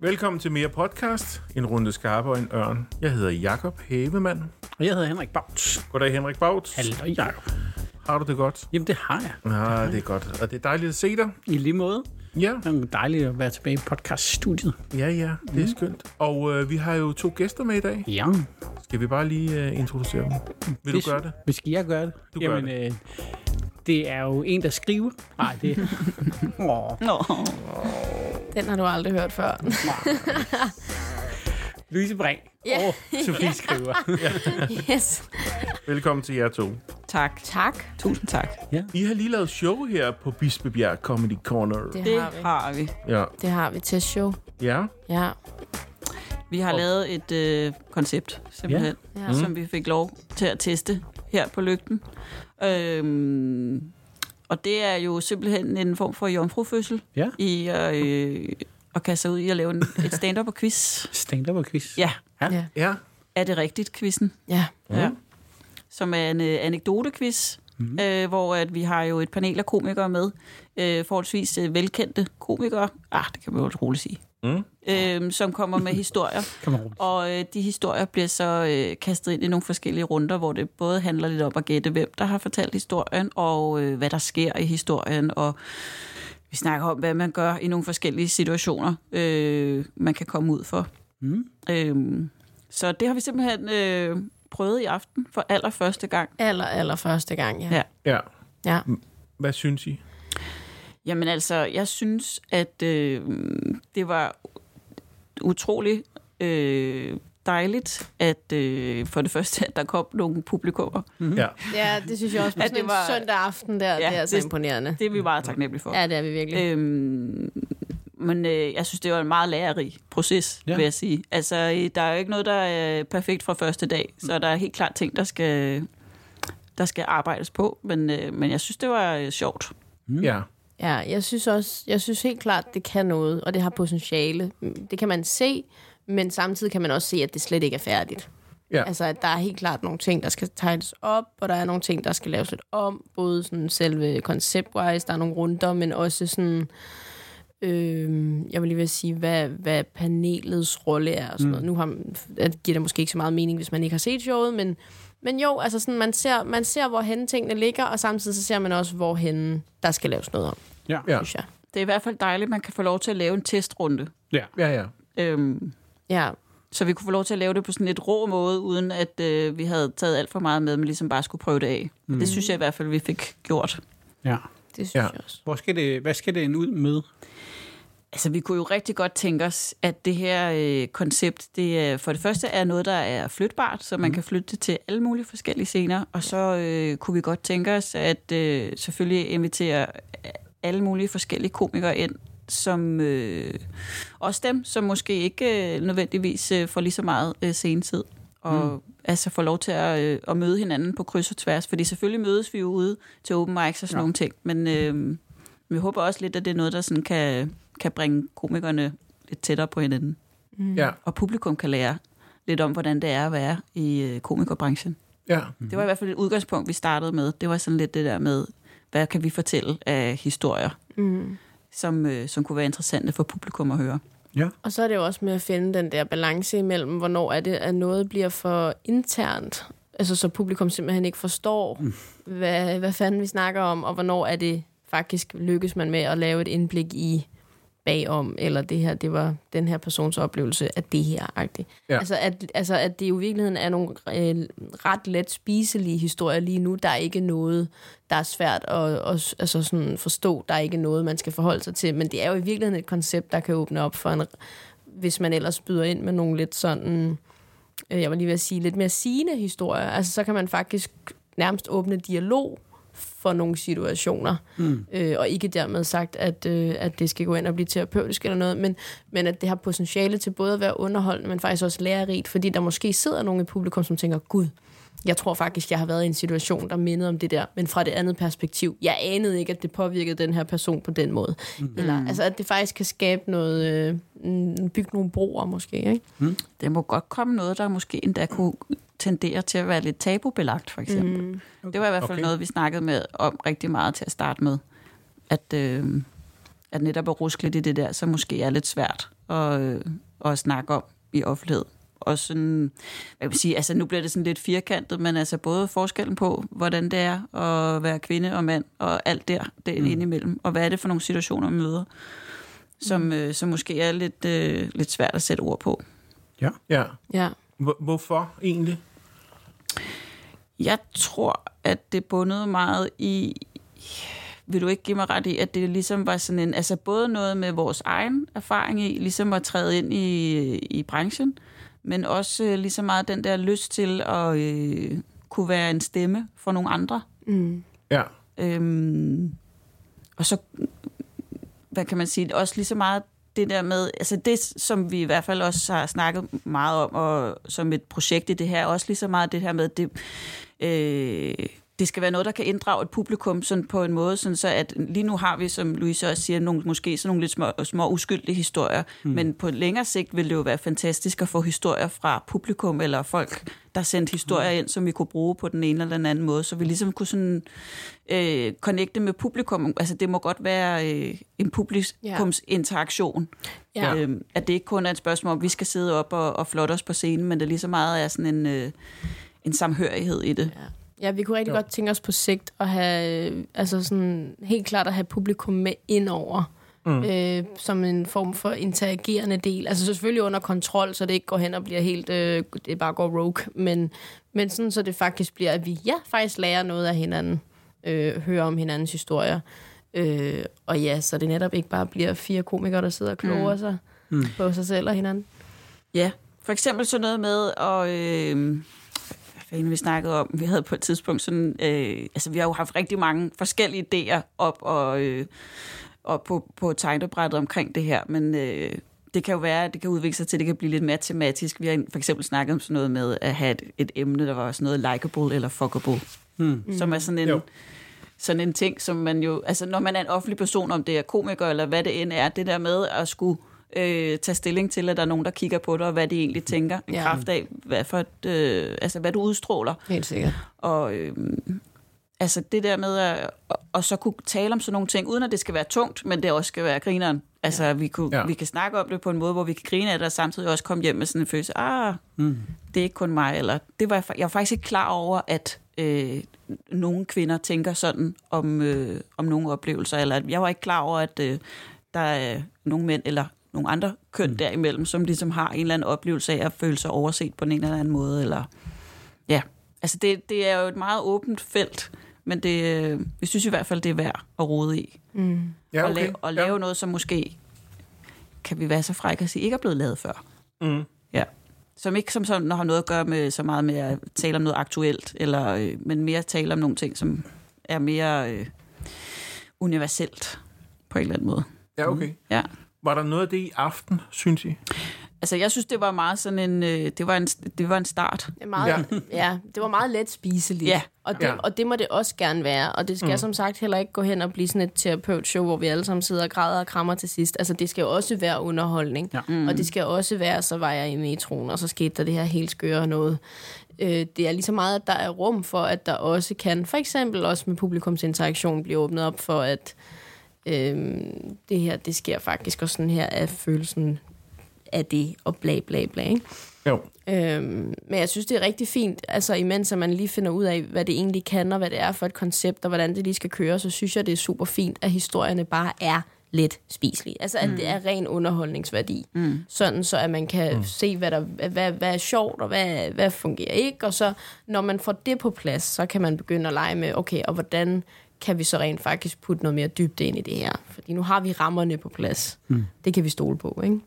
Velkommen til mere podcast. En runde skarpe og en ørn. Jeg hedder Jakob Havemann. Og jeg hedder Henrik Bauts. Goddag Henrik Baut. Hallo, Jacob. Har du det godt? Jamen, det har jeg. Ja, det er godt. Og det er dejligt at se dig. I lige måde. Ja, Det er dejligt at være tilbage i podcaststudiet. ja, ja. Det er skønt. Og øh, vi har jo to gæster med i dag. Ja. Skal vi bare lige øh, introducere dem? Vil Hvis- du gøre det? Hvis skal jeg gøre det? Du gør Jamen, Øh, det er jo en, der skriver. Nej, det Åh. Nå. Den har du aldrig hørt før. Louise Brink Ja. og Sofie skriver. yes. Velkommen til jer to. Tak. Tak. Tusind tak. I har lige lavet show her på Bispebjerg Comedy Corner. Det, Det har vi. har vi. Ja. Det har vi. Testshow. Ja. Ja. Vi har Og- lavet et øh, koncept, simpelthen, Ja. ja. som vi fik lov til at teste her på lygten. Øhm, og det er jo simpelthen en form for jomfrufødsel Ja. i at, øh, at kaste sig ud i at lave en, et stand-up og quiz. Stand-up og quiz. Ja, Ja. Ja. er det rigtigt, quizzen? Ja. Ja. Som er en øh, anekdotequiz, mm. øh, hvor at vi har jo et panel af komikere med. Øh, forholdsvis øh, velkendte komikere. Ah, det kan man jo roligt sige. Mm. Øh, som kommer med historier. Og øh, de historier bliver så øh, kastet ind i nogle forskellige runder, hvor det både handler lidt om at gætte, hvem der har fortalt historien, og øh, hvad der sker i historien, og vi snakker om, hvad man gør i nogle forskellige situationer, øh, man kan komme ud for. Mm. Øh, så det har vi simpelthen øh, prøvet i aften for allerførste gang. Aller, aller første gang, ja. Ja. Ja. Ja. Hvad synes I? Jamen altså, jeg synes, at øh, det var utrolig øh, dejligt, at øh, for det første, at der kom nogle publikummer. Ja. Ja, det synes jeg også. På At det en var- søndag aften der, Ja, det er altså det- imponerende. Det er vi meget taknemmelige for. Ja, det er vi virkelig. Øhm, men øh, jeg synes, det var en meget lærerig proces, Ja. vil jeg sige. Altså, øh, der er jo ikke noget, der er perfekt fra første dag, så der er helt klart ting, der skal, der skal arbejdes på. Men, øh, men jeg synes, det var øh, sjovt. Ja. Ja, jeg synes også, jeg synes helt klart, det kan noget, og det har potentiale. Det kan man se, men samtidig kan man også se, at det slet ikke er færdigt. Ja. Altså, at der er helt klart nogle ting, der skal tegnes op, og der er nogle ting, der skal laves lidt om, både sådan selve concept-wise, der er nogle runder, men også sådan, øh, jeg vil lige vil sige, hvad, hvad panelets rolle er og sådan noget. Nu har, det giver det måske ikke så meget mening, hvis man ikke har set showet, men, men jo, altså sådan, man ser, man ser, hvorhen tingene ligger, og samtidig så ser man også, hvorhen der skal laves noget om, Ja. Ja. synes jeg. Det er i hvert fald dejligt, at man kan få lov til at lave en testrunde. Ja. Ja, ja. Øhm, Ja, så vi kunne få lov til at lave det på sådan lidt rå måde, uden at øh, vi havde taget alt for meget med, men ligesom bare skulle prøve det af. Mm. Det synes jeg i hvert fald, vi fik gjort. ja. det synes Ja. jeg også. Hvor skal det, hvad skal det en ud med? Altså, vi kunne jo rigtig godt tænke os, at det her øh, koncept, det for det første er noget, der er flytbart, så man kan flytte det til alle mulige forskellige scener, og så øh, kunne vi godt tænke os, at øh, selvfølgelig invitere alle mulige forskellige komikere ind, som øh, også dem, som måske ikke øh, nødvendigvis øh, får lige så meget øh, scenetid, og mm. altså får lov til at, øh, at møde hinanden på kryds og tværs, fordi selvfølgelig mødes vi jo ude til open mics og sådan ja. nogle ting, men øh, vi håber også lidt, at det er noget, der sådan kan, kan bringe komikerne lidt tættere på hinanden. Ja. Og publikum kan lære lidt om, hvordan det er at være i øh, komikerbranchen. Ja. Det var i hvert fald et udgangspunkt, vi startede med. Det var sådan lidt det der med, hvad kan vi fortælle af historier, Mm. som, øh, som kunne være interessante for publikum at høre. Og så er det jo også med at finde den der balance imellem, hvornår er det, at noget bliver for internt, altså så publikum simpelthen ikke forstår, mm. hvad, hvad fanden vi snakker om, og hvornår er det faktisk lykkes man med at lave et indblik i bagom, eller det her, det var den her persons oplevelse af det her. -agtigt. Ja. Altså, at, altså, at det jo i virkeligheden er nogle øh, ret let spiselige historier lige nu. Der er ikke noget, der er svært at, at altså sådan forstå. Der er ikke noget, man skal forholde sig til. Men det er jo i virkeligheden et koncept, der kan åbne op for en, hvis man ellers byder ind med nogle lidt sådan, øh, jeg var lige ved at sige, lidt mere sigende historier. Altså, så kan man faktisk nærmest åbne dialog for nogle situationer. Mm. Øh, og ikke dermed sagt, at, øh, at det skal gå ind og blive terapeutisk eller noget, men, men at det har potentiale til både at være underholdende, men faktisk også lærerigt, fordi der måske sidder nogle i publikum, som tænker, gud, jeg tror faktisk, jeg har været i en situation, der mindede om det der, men fra det andet perspektiv. Jeg anede ikke, at det påvirkede den her person på den måde. Mm. Eller, altså, at det faktisk kan skabe noget, øh, mm, bygge nogle broer måske, ikke? Det må godt komme noget, der måske endda kunne tendere til at være lidt tabubelagt, for eksempel. Mm. Okay. Det var i hvert fald Okay. okay. noget, vi snakkede med om rigtig meget til at starte med. At, øh, at netop at ruske lidt i det der, så måske er lidt svært at, øh, at snakke om i offentlighed. Og sådan, hvad kan man sige, altså nu bliver det sådan lidt firkantet, men altså både forskellen på, hvordan det er at være kvinde og mand, og alt der, det mm. indimellem, og hvad er det for nogle situationer, man møder, som, mm. øh, som måske er lidt, øh, lidt svært at sætte ord på. Ja. ja. Ja. Hvor- Hvorfor egentlig? Jeg tror, at det bundede meget i... Vil du ikke give mig ret i, at det ligesom var sådan en... Altså både noget med vores egen erfaring i, ligesom at træde ind i, i branchen, men også øh, lige så meget den der lyst til at øh, kunne være en stemme for nogle andre. Mm. Ja. Øhm, og så, hvad kan man sige, også lige så meget det der med, altså det, som vi i hvert fald også har snakket meget om, og som et projekt i det her, også lige så meget det her med, det, øh, det skal være noget, der kan inddrage et publikum sådan på en måde, sådan så at lige nu har vi, som Louise også siger, nogle, måske sådan nogle lidt små, små uskyldige historier, mm. men på længere sigt vil det jo være fantastisk at få historier fra publikum, eller folk, der sendte historier ind, som vi kunne bruge på den ene eller den anden måde, så vi ligesom kunne sådan øh, connecte med publikum. Altså det må godt være øh, en publikumsinteraktion. Ja. Øh, at det ikke kun er et spørgsmål om, vi skal sidde op og, og flotte os på scenen, men det lige så meget er sådan en, øh, en samhørighed i det. Ja. Ja, vi kunne rigtig Jo. godt tænke os på sigt at have, øh, altså sådan helt klart at have publikum med indover. Mm. Øh, som en form for interagerende del. Altså selvfølgelig under kontrol, så det ikke går hen og bliver helt, øh, det bare går rogue. Men, men sådan, så det faktisk bliver, at vi ja, faktisk lærer noget af hinanden. Øh, hører om hinandens historier. Øh, og ja, så det netop ikke bare bliver fire komikere, der sidder og kloger mm. sig mm. på sig selv og hinanden. Ja, for eksempel sådan noget med at... Øh, fanden vi snakkede om? Vi havde på et tidspunkt sådan... Øh, altså, vi har jo haft rigtig mange forskellige idéer op og, øh, op på, på tegnebrættet omkring det her, men... Øh, det kan jo være, at det kan udvikle sig til, at det kan blive lidt mere tematisk. Vi har for eksempel snakket om sådan noget med at have et, et emne, der var sådan noget likable eller fuckable, Hmm. som er sådan en, Jo. sådan en ting, som man jo... Altså, når man er en offentlig person, om det er komiker eller hvad det end er, det der med at skulle øh, tage stilling til, at der er nogen, der kigger på dig, og hvad de egentlig tænker, i Ja. kraft af, hvad, for et, øh, altså, hvad du udstråler. Helt sikkert. Og øh, altså det der med at og så kunne tale om sådan nogle ting, uden at det skal være tungt, men det også skal være grineren. Altså, ja. vi, kunne, Ja. vi kan snakke om det på en måde, hvor vi kan grine af det, og samtidig også komme hjem med sådan en følelse, ah, Mm. det er ikke kun mig, eller det var jeg var faktisk ikke klar over, at øh, nogle kvinder tænker sådan om, øh, om nogle oplevelser, eller at jeg var ikke klar over, at øh, der er nogle mænd, eller nogle andre køn mm. derimellem, som ligesom har en eller anden oplevelse af at føle sig overset på en eller anden måde, eller ja, altså det, det er jo et meget åbent felt, men det, øh, vi synes i hvert fald, det er værd at rode i, Mm. Ja, og okay. lave, og lave noget, som måske, kan vi være så frække at sige, ikke er blevet lavet før. Mm. Ja. Som ikke som sådan har noget at gøre med så meget med at tale om noget aktuelt, eller, øh, men mere tale om nogle ting, som er mere øh, universelt på en eller anden måde. Ja, okay. Ja. Var der noget af det i aften, synes I? Altså, jeg synes, det var meget sådan en, øh, det, var en, det var en start. Det, er meget, ja. ja, det var meget let spiseligt. Ja. Og, det, Ja. ja. og det må det også gerne være. Og det skal mm. som sagt heller ikke gå hen og blive sådan et terapeutshow, hvor vi alle sammen sidder og græder og krammer til sidst. Altså, det skal jo også være underholdning. Ja. Mm. Og det skal også være, så var jeg i metroen, og så skete der det her helt skøre noget. Øh, det er lige så meget, at der er rum for, at der også kan, for eksempel også med publikumsinteraktion, blive åbnet op for, at øh, det her, det sker faktisk, og sådan her er følelsen af det, og bla bla bla, ikke? Jo. Øhm, men jeg synes, det er rigtig fint, altså imens at man lige finder ud af, hvad det egentlig kan, og hvad det er for et koncept, og hvordan det lige skal køre, så synes jeg, det er super fint, at historierne bare er lidt spiselige. Altså, at mm. det er ren underholdningsværdi. Mm. Sådan, så at man kan mm. se, hvad, der, hvad, hvad er sjovt, og hvad, hvad fungerer ikke. Og så, når man får det på plads, så kan man begynde at lege med, okay, og hvordan kan vi så rent faktisk putte noget mere dybde ind i det her? Fordi nu har vi rammerne på plads. Mm. Det kan vi stole på, ikke?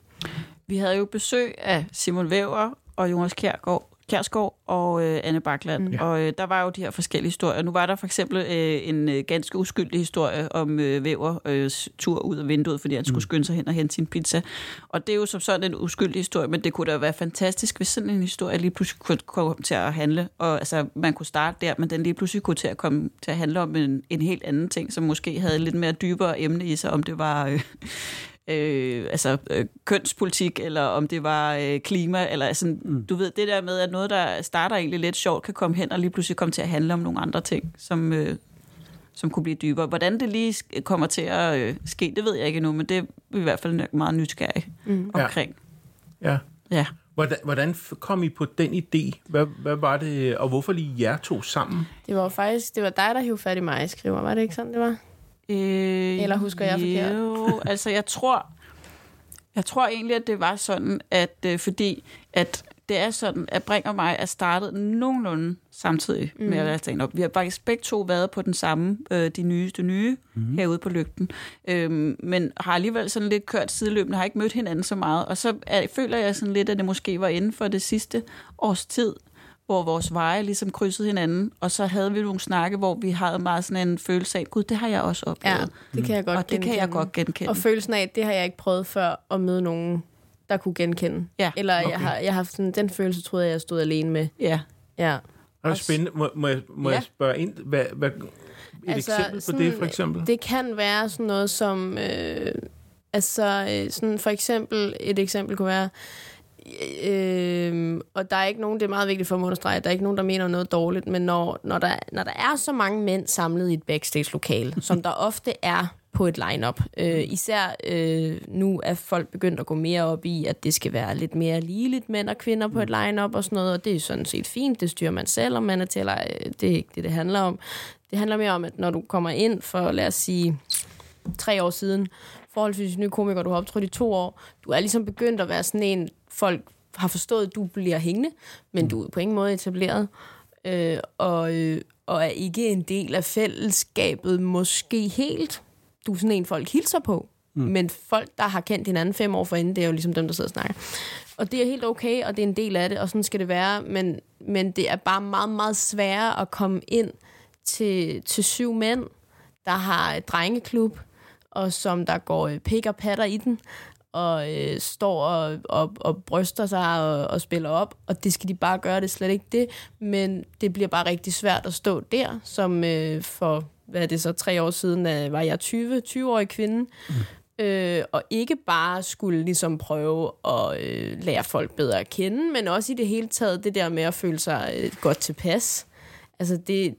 Vi havde jo besøg af Simon Væver og Jonas Kjærgaard, Kjærsgaard og øh, Anne Bakland. Mm. Og øh, der var jo de her forskellige historier. Nu var der for eksempel øh, en øh, ganske uskyldig historie om øh, Væver øh, tur ud af vinduet, fordi han skulle skynde sig hen og hente sin pizza. Og det er jo som sådan en uskyldig historie, men det kunne da være fantastisk, hvis sådan en historie lige pludselig kunne komme til at handle. Og altså, man kunne starte der, men den lige pludselig kunne til at komme til at handle om en, en helt anden ting, som måske havde lidt mere dybere emne i sig, om det var... Øh, øh, altså øh, kønspolitik, eller om det var øh, klima, eller sådan, mm. du ved, det der med, at noget, der starter egentlig lidt sjovt, kan komme hen og lige pludselig komme til at handle om nogle andre ting, som, øh, som kunne blive dybere. Hvordan det lige kommer til at øh, ske, det ved jeg ikke endnu, men det er vi i hvert fald nok meget nysgerrig mm. omkring. Ja. Ja. Hvordan, hvordan f- kom I på den idé? Hvad, hvad var det, og hvorfor lige jer to sammen? Det var faktisk, det var dig, der hævde fat i mig, skriver. Var det ikke sådan, det var? Øh, Eller husker jeg forkert? Jo, altså jeg tror, jeg tror egentlig, at det var sådan, at øh, fordi at det er sådan, at Brink og mig er startet nogenlunde samtidig mm. med at stand op. Vi har faktisk begge to været på den samme, øh, de nyeste nye, mm. herude på lygten. Øhm, men har alligevel sådan lidt kørt sideløbende, har ikke mødt hinanden så meget. Og så er, føler jeg sådan lidt, at det måske var inden for det sidste års tid, hvor vores veje ligesom krydsede hinanden, og så havde vi nogle snakke, hvor vi havde meget sådan en følelse af, gud, det har jeg også oplevet. Ja, det kan jeg godt og det kan jeg genkende. godt genkende. Og følelsen af, det har jeg ikke prøvet før at møde nogen, der kunne genkende. Ja, Eller okay. jeg har, jeg har haft sådan, den følelse, troede jeg, jeg stod alene med. ja. Ja. Det er spændende. Må, må, jeg, må Ja. jeg spørge ind? Hvad, hvad, et Altså, eksempel på sådan, det, for eksempel? Det kan være sådan noget som... Øh, altså, øh, sådan for eksempel... Et eksempel kunne være... Øh, og der er ikke nogen, det er meget vigtigt for mig at understrege, der er ikke nogen, der mener noget dårligt, men når, når, der, når der er så mange mænd samlet i et backstage-lokale, som der ofte er på et line-up, øh, især øh, nu er folk begyndt at gå mere op i, at det skal være lidt mere ligeligt mænd og kvinder på et line-up og sådan noget, og det er sådan set fint, det styrer man selv, om man er til, eller øh, det er ikke det, det handler om. Det handler mere om, at når du kommer ind for, lad os sige, tre år siden, forholdsvis ny komiker, du har optrådt i to år, du er ligesom begyndt at være sådan en, folk har forstået, at du bliver hængende, men du er på ingen måde etableret, øh, og, øh, og er ikke en del af fællesskabet, måske helt. Du er sådan en, folk hilser på, mm. men folk, der har kendt hinanden fem år forinden, det er jo ligesom dem, der sidder og snakker. Og det er helt okay, og det er en del af det, og sådan skal det være, men, men det er bare meget, meget sværere at komme ind til, til syv mænd, der har et drengeklub, og som der går øh, pik og patter i den, og øh, står og, og, og bryster sig og, og spiller op, og det skal de bare gøre, det er slet ikke det, men det bliver bare rigtig svært at stå der, som øh, for, hvad er det så, tre år siden øh, var jeg 20, 20-årig kvinde, mm. øh, og ikke bare skulle ligesom prøve at øh, lære folk bedre at kende, men også i det hele taget det der med at føle sig øh, godt tilpas. Altså det,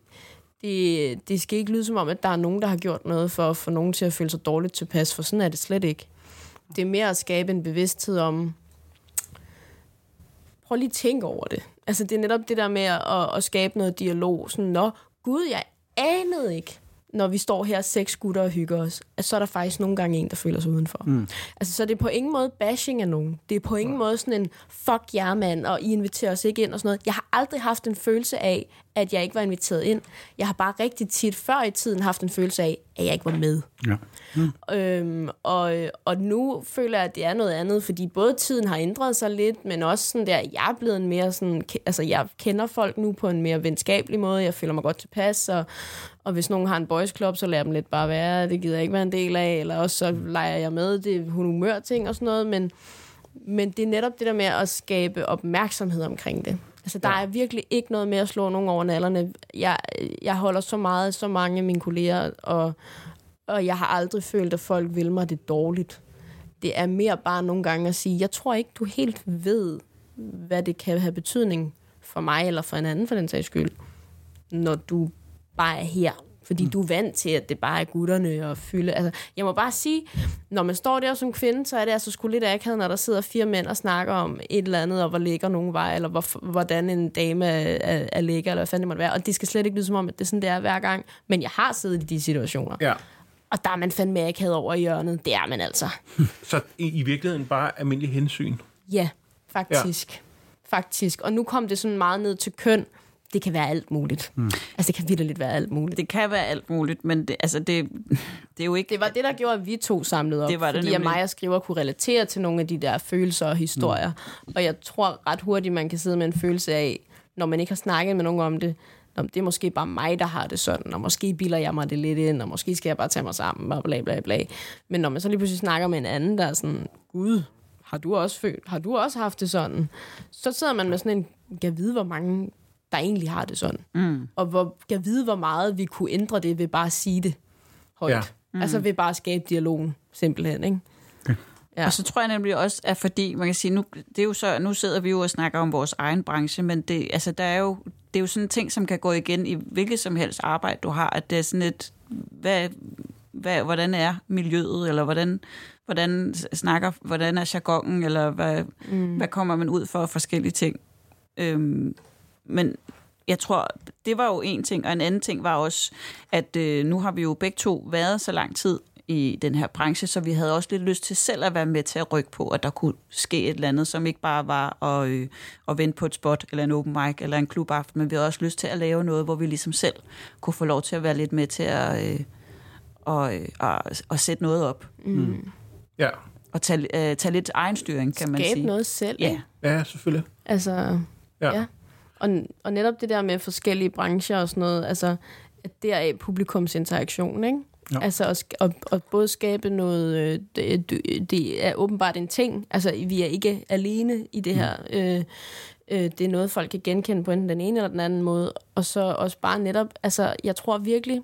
det, det skal ikke lyde som om, at der er nogen, der har gjort noget for at få nogen til at føle sig dårligt tilpas, for sådan er det slet ikke. Det er mere at skabe en bevidsthed om, prøv lige at tænke over det. Altså det er netop det der med at, at skabe noget dialog. Sådan, nå, gud, jeg anede ikke, når vi står her seks gutter og hygger os, at så er der faktisk nogle gange en, der føler sig udenfor. Mm. Altså, så det er på ingen måde bashing af nogen. Det er på ingen måde sådan en, fuck jer mand, og I inviterer os ikke ind og sådan noget. Jeg har aldrig haft en følelse af, at jeg ikke var inviteret ind. Jeg har bare rigtig tit før i tiden haft en følelse af, at jeg ikke var med. Ja. Øhm, og, og nu føler jeg, at det er noget andet, fordi både tiden har ændret sig lidt, men også sådan der, jeg er blevet en mere sådan, altså jeg kender folk nu på en mere venskabelig måde, jeg føler mig godt tilpas, og, og hvis nogen har en boys club, så lader dem lidt bare være, det gider jeg ikke være en del af, eller også så leger jeg med, det er humør ting og sådan noget, men, men det er netop det der med at skabe opmærksomhed omkring det. Altså, der er virkelig ikke noget med at slå nogen over nallerne. Jeg, jeg holder så meget så mange af mine kolleger, og, og jeg har aldrig følt, at folk vil mig det dårligt. Det er mere bare nogle gange at sige, jeg tror ikke, du helt ved, hvad det kan have betydning for mig, eller for en anden for den sags skyld, når du bare er her. Fordi mm. du er vant til, at det bare er gutterne og fylde. Altså, jeg må bare sige, når man står der som kvinde, så er det altså sgu lidt akavet, når der sidder fire mænd og snakker om et eller andet, og hvor lækker nogen var, eller hvor, hvordan en dame er, er, er lækker, eller hvad fanden det måtte være. Og det skal slet ikke lyde som om, at det er sådan, det er hver gang. Men jeg har siddet i de situationer. Ja. Og der er man fandme akavet over i hjørnet. Det er man altså. Så i, i virkeligheden bare almindelig hensyn. Ja, faktisk. Ja. Faktisk. Og nu kom det sådan meget ned til køn. Det kan være alt muligt. Mm. Altså, det kan vildt være alt muligt. Det kan være alt muligt, men det, altså det, det er jo ikke... Det var det, der gjorde, at vi to samlede op. Det var det fordi at nemlig. mig og skriver kunne relatere til nogle af de der følelser og historier. Mm. Og jeg tror ret hurtigt, man kan sidde med en følelse af, når man ikke har snakket med nogen om det, Nå, det er måske bare mig, der har det sådan, og måske bilder jeg mig det lidt ind, og måske skal jeg bare tage mig sammen, og bla bla bla. Men når man så lige pludselig snakker med en anden, der er sådan, gud, har du også følt, har du også haft det sådan? Så sidder man med sådan en, kan vide, hvor mange der egentlig har det sådan. Mm. Og hvor, kan vide, hvor meget vi kunne ændre det ved bare at sige det højt. Ja. Mm. Altså ved bare at skabe dialogen, simpelthen, ikke? Ja. Og så tror jeg nemlig også, at fordi, man kan sige, nu, det er jo så, nu sidder vi jo og snakker om vores egen branche, men det, altså, der er jo, det er jo sådan en ting, som kan gå igen i hvilket som helst arbejde, du har, at det er sådan et, hvad, hvad, hvordan er miljøet, eller hvordan, hvordan snakker, hvordan er jargonen, eller hvad, mm. hvad kommer man ud for forskellige ting. Øhm, men jeg tror, det var jo en ting, og en anden ting var også, at øh, nu har vi jo begge to været så lang tid i den her branche, så vi havde også lidt lyst til selv at være med til at rykke på, at der kunne ske et eller andet, som ikke bare var at, øh, at vente på et spot, eller en open mic, eller en klubaften, men vi havde også lyst til at lave noget, hvor vi ligesom selv kunne få lov til at være lidt med til at, øh, og, øh, at, at sætte noget op. Mm. Ja, Og tage, øh, tage lidt egenstyring, kan man Skabe sige. noget selv. Ja, ja selvfølgelig. Altså, Ja. ja. Og, og netop det der med forskellige brancher og sådan noget, altså, at deraf publikumsinteraktion, ikke? Ja. Altså at, at, at både skabe noget, øh, det, det- det er åbenbart en ting, altså vi er ikke alene i det her, øh, øh, det er noget, folk kan genkende på enten den ene eller den anden måde, og så også bare netop, altså jeg tror virkelig,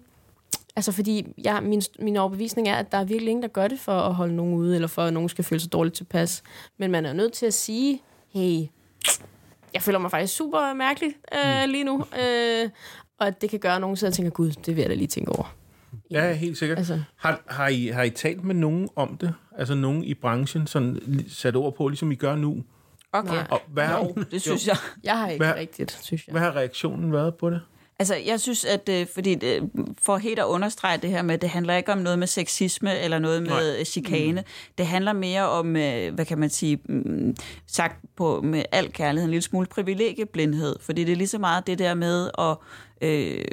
altså fordi jeg, min, min overbevisning er, at der er virkelig ingen, der gør det for at holde nogen ude, eller for at nogen skal føle sig dårligt tilpas, men man er nødt til at sige, hey, jeg føler mig faktisk super mærkelig øh, lige nu. Øh, og at det kan gøre, at nogen sidder og tænker, gud, det vil jeg da lige tænke over. Ja, helt sikkert. Altså, Har, har, I, har I talt med nogen om det? Altså nogen i branchen, sådan sat ord på, ligesom I gør nu? okay. Nej. Og hvad, har, Jo, det synes jeg. jeg har ikke Hvad- rigtigt, synes jeg. hvad har reaktionen været på det? Altså, jeg synes, at øh, fordi øh, for helt at understrege det her med, det handler ikke om noget med sexisme eller noget med Nej. chikane. Det handler mere om, øh, hvad kan man sige, mm, sagt på med al kærlighed, en lille smule privilegieblindhed. Fordi det er lige så meget det der med, at, øh,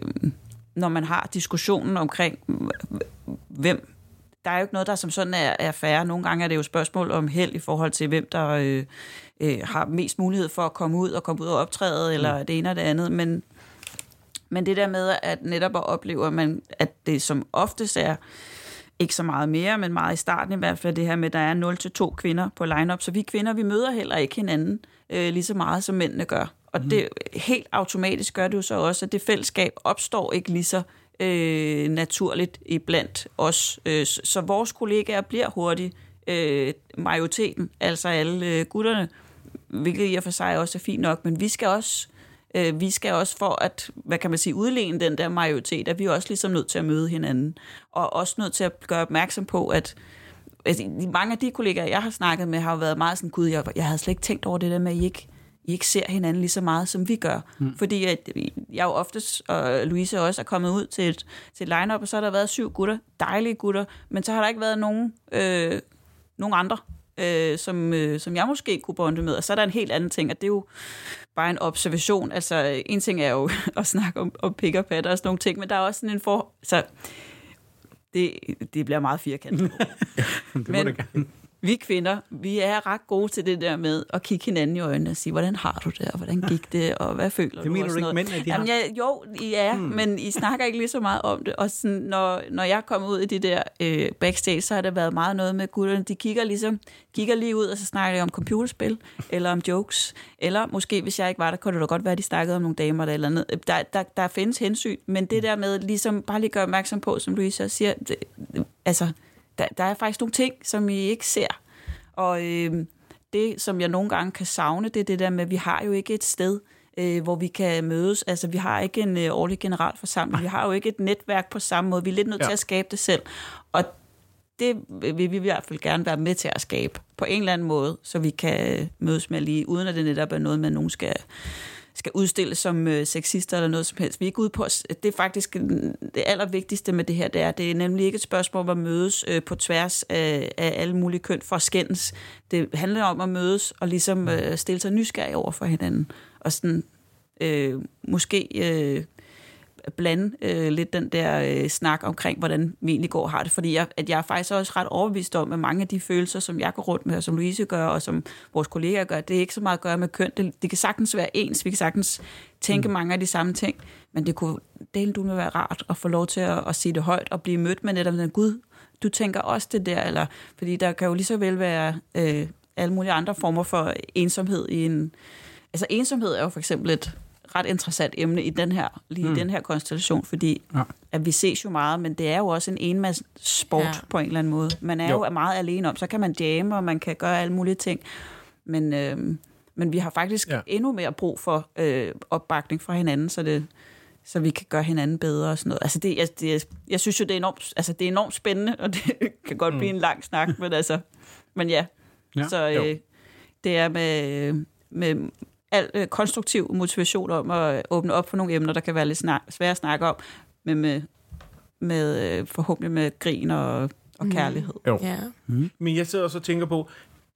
når man har diskussionen omkring, hvem der er jo ikke noget, der som sådan er, er færre. Nogle gange er det jo spørgsmål om held i forhold til, hvem der øh, øh, har mest mulighed for at komme ud og komme ud og optræde, eller det ene og det andet. Men, men det der med, at netop at opleve, at, man, at det som oftest er ikke så meget mere, men meget i starten i hvert fald, det her med, at der er 0-2 kvinder på line-up. Så vi kvinder, vi møder heller ikke hinanden øh, lige så meget, som mændene gør. Og mm. det helt automatisk gør det jo så også, at det fællesskab opstår ikke lige så øh, naturligt i blandt os. Øh, så, så vores kollegaer bliver hurtigt øh, majoriteten, altså alle øh, gutterne, hvilket i og for sig også er fint nok, men vi skal også øh, vi skal også for at, hvad kan man sige, udlene den der majoritet, at vi er også ligesom nødt til at møde hinanden, og også nødt til at gøre opmærksom på, at altså, mange af de kollegaer, jeg har snakket med, har jo været meget sådan, gud, jeg, jeg havde slet ikke tænkt over det der med, at I ikke, I ikke ser hinanden lige så meget, som vi gør. Mm. Fordi at, jeg jo oftest, og Louise også, er kommet ud til et, til et line-up, og så har der været syv gutter, dejlige gutter, men så har der ikke været nogen, øh, nogen andre, øh, som, øh, som jeg måske kunne bonde med. Og så er der en helt anden ting, og det er jo bare en observation. Altså, en ting er jo at snakke om, om pick og patter og sådan nogle ting, men der er også sådan en for... Så det, det bliver meget firkantet. Det må Men- det gerne. Vi kvinder, vi er ret gode til det der med at kigge hinanden i øjnene og sige, hvordan har du det, og hvordan gik det, og hvad føler Det du? mener og du ikke, mænd, de? Jamen, jeg, jo, I er, hmm. men I snakker ikke lige så meget om det. Og sådan, når, når jeg kommer ud i de der øh, backstage, så har det været meget noget med gutterne. De kigger, ligesom, kigger lige ud, og så snakker de om computerspil, eller om jokes. Eller måske, hvis jeg ikke var der, kunne det da godt være, at de snakkede om nogle damer eller eller andet. Der, der, der findes hensyn, men det der med ligesom bare lige gøre opmærksom på, som Louise også siger, det, altså, der, der er faktisk nogle ting, som I ikke ser. Og øh, det, som jeg nogle gange kan savne, det er det der med, at vi har jo ikke et sted, øh, hvor vi kan mødes. Altså, vi har ikke en øh, årlig generalforsamling. Vi har jo ikke et netværk på samme måde. Vi er lidt nødt ja. Til at skabe det selv. Og det vil vi i hvert fald gerne være med til at skabe på en eller anden måde, så vi kan øh, mødes med lige, uden at det netop er noget, man nogen skal, skal udstille som øh, sexister eller noget som helst. Vi er ikke ude på, at- det er faktisk øh, det allervigtigste med det her, det er, det er nemlig ikke et spørgsmål om at mødes øh, på tværs af, af alle mulige køn for at skændes. Det handler om at mødes og ligesom øh, stille sig nysgerrig over for hinanden. Og sådan, øh, måske øh, blande øh, lidt den der øh, snak omkring, hvordan vi egentlig går og har det. Fordi jeg, at jeg er faktisk også ret overbevist om, at mange af de følelser, som jeg går rundt med, og som Louise gør, og som vores kollegaer gør, det er ikke så meget at gøre med køn. Det, det kan sagtens være ens. Vi kan sagtens tænke mm. mange af de samme ting. Men det kunne dele du med være rart at få lov til at, at sige det højt og blive mødt med netop den Gud, du tænker også det der, eller fordi der kan jo lige så vel være øh, alle mulige andre former for ensomhed i en... Altså ensomhed er jo for eksempel et ret interessant emne i den her, lige mm. i den her konstellation, fordi Ja. at vi ses jo meget, men det er jo også en enmandssport Ja. ja. på en eller anden måde. Man er jo, Jo. meget alene om, så kan man jamme, og man kan gøre alle mulige ting, men, øh, men vi har faktisk Ja. endnu mere brug for øh, opbakning fra hinanden, så det, så vi kan gøre hinanden bedre og sådan noget. Altså det, jeg, det, jeg synes jo, det er enormt, altså det er enormt spændende, og det kan godt blive en lang snak, men altså, men ja. Ja. Så Jo. øh, det er med, med al øh, konstruktiv motivation om at åbne op for nogle emner, der kan være lidt snak, svære at snakke om, men med, med øh, forhåbentlig med grin og, og kærlighed. Jo. Ja. Men jeg sidder også og tænker på,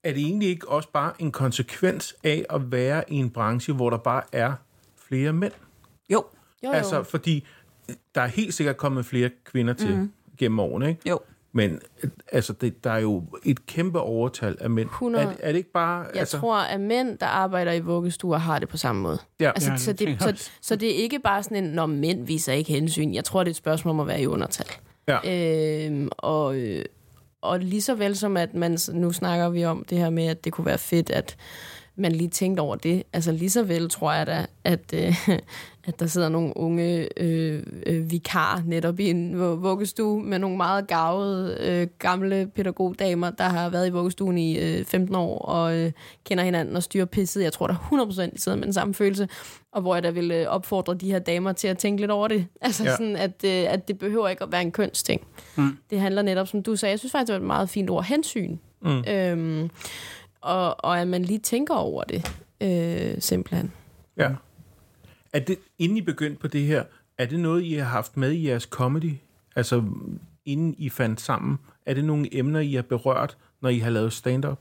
er det egentlig ikke også bare en konsekvens af at være i en branche, hvor der bare er flere mænd? Jo, Jo, jo. Altså, fordi der er helt sikkert kommet flere kvinder til mm. gennem årene, ikke? jo. Men altså, det, der er jo et kæmpe overtal af mænd. 100. Er, er det ikke bare... Jeg altså, tror, at mænd, der arbejder i vuggestuer, har det på samme måde. Ja. Altså, Ja, så, det så, så det er ikke bare sådan en, når mænd viser ikke hensyn. Jeg tror, det er et spørgsmål om at være i undertal. Ja. Øhm, og, øh, og lige så vel som, at man, nu snakker vi om det her med, at det kunne være fedt, at man lige tænkte over det. Altså lige så vel tror jeg da, at, øh, at der sidder nogle unge øh, øh, vikarer netop i en vu- vuggestue med nogle meget gavede øh, gamle pædagogdamer, der har været i vuggestuen i øh, 15 år og øh, kender hinanden og styrer pisset. Jeg tror, der 100% sidder med den samme følelse, og hvor jeg da vil øh, opfordre de her damer til at tænke lidt over det. Altså ja. sådan, at, øh, at det behøver ikke at være en kønsting. Mm. Det handler netop, som du sagde, jeg synes faktisk, det var et meget fint ord, hensyn. Mm. Øhm, og, og at man lige tænker over det, øh, simpelthen. Ja. Er det, inden I begyndte på det her, er det noget, I har haft med i jeres comedy? Altså, inden I fandt sammen? Er det nogle emner, I har berørt, når I har lavet stand-up?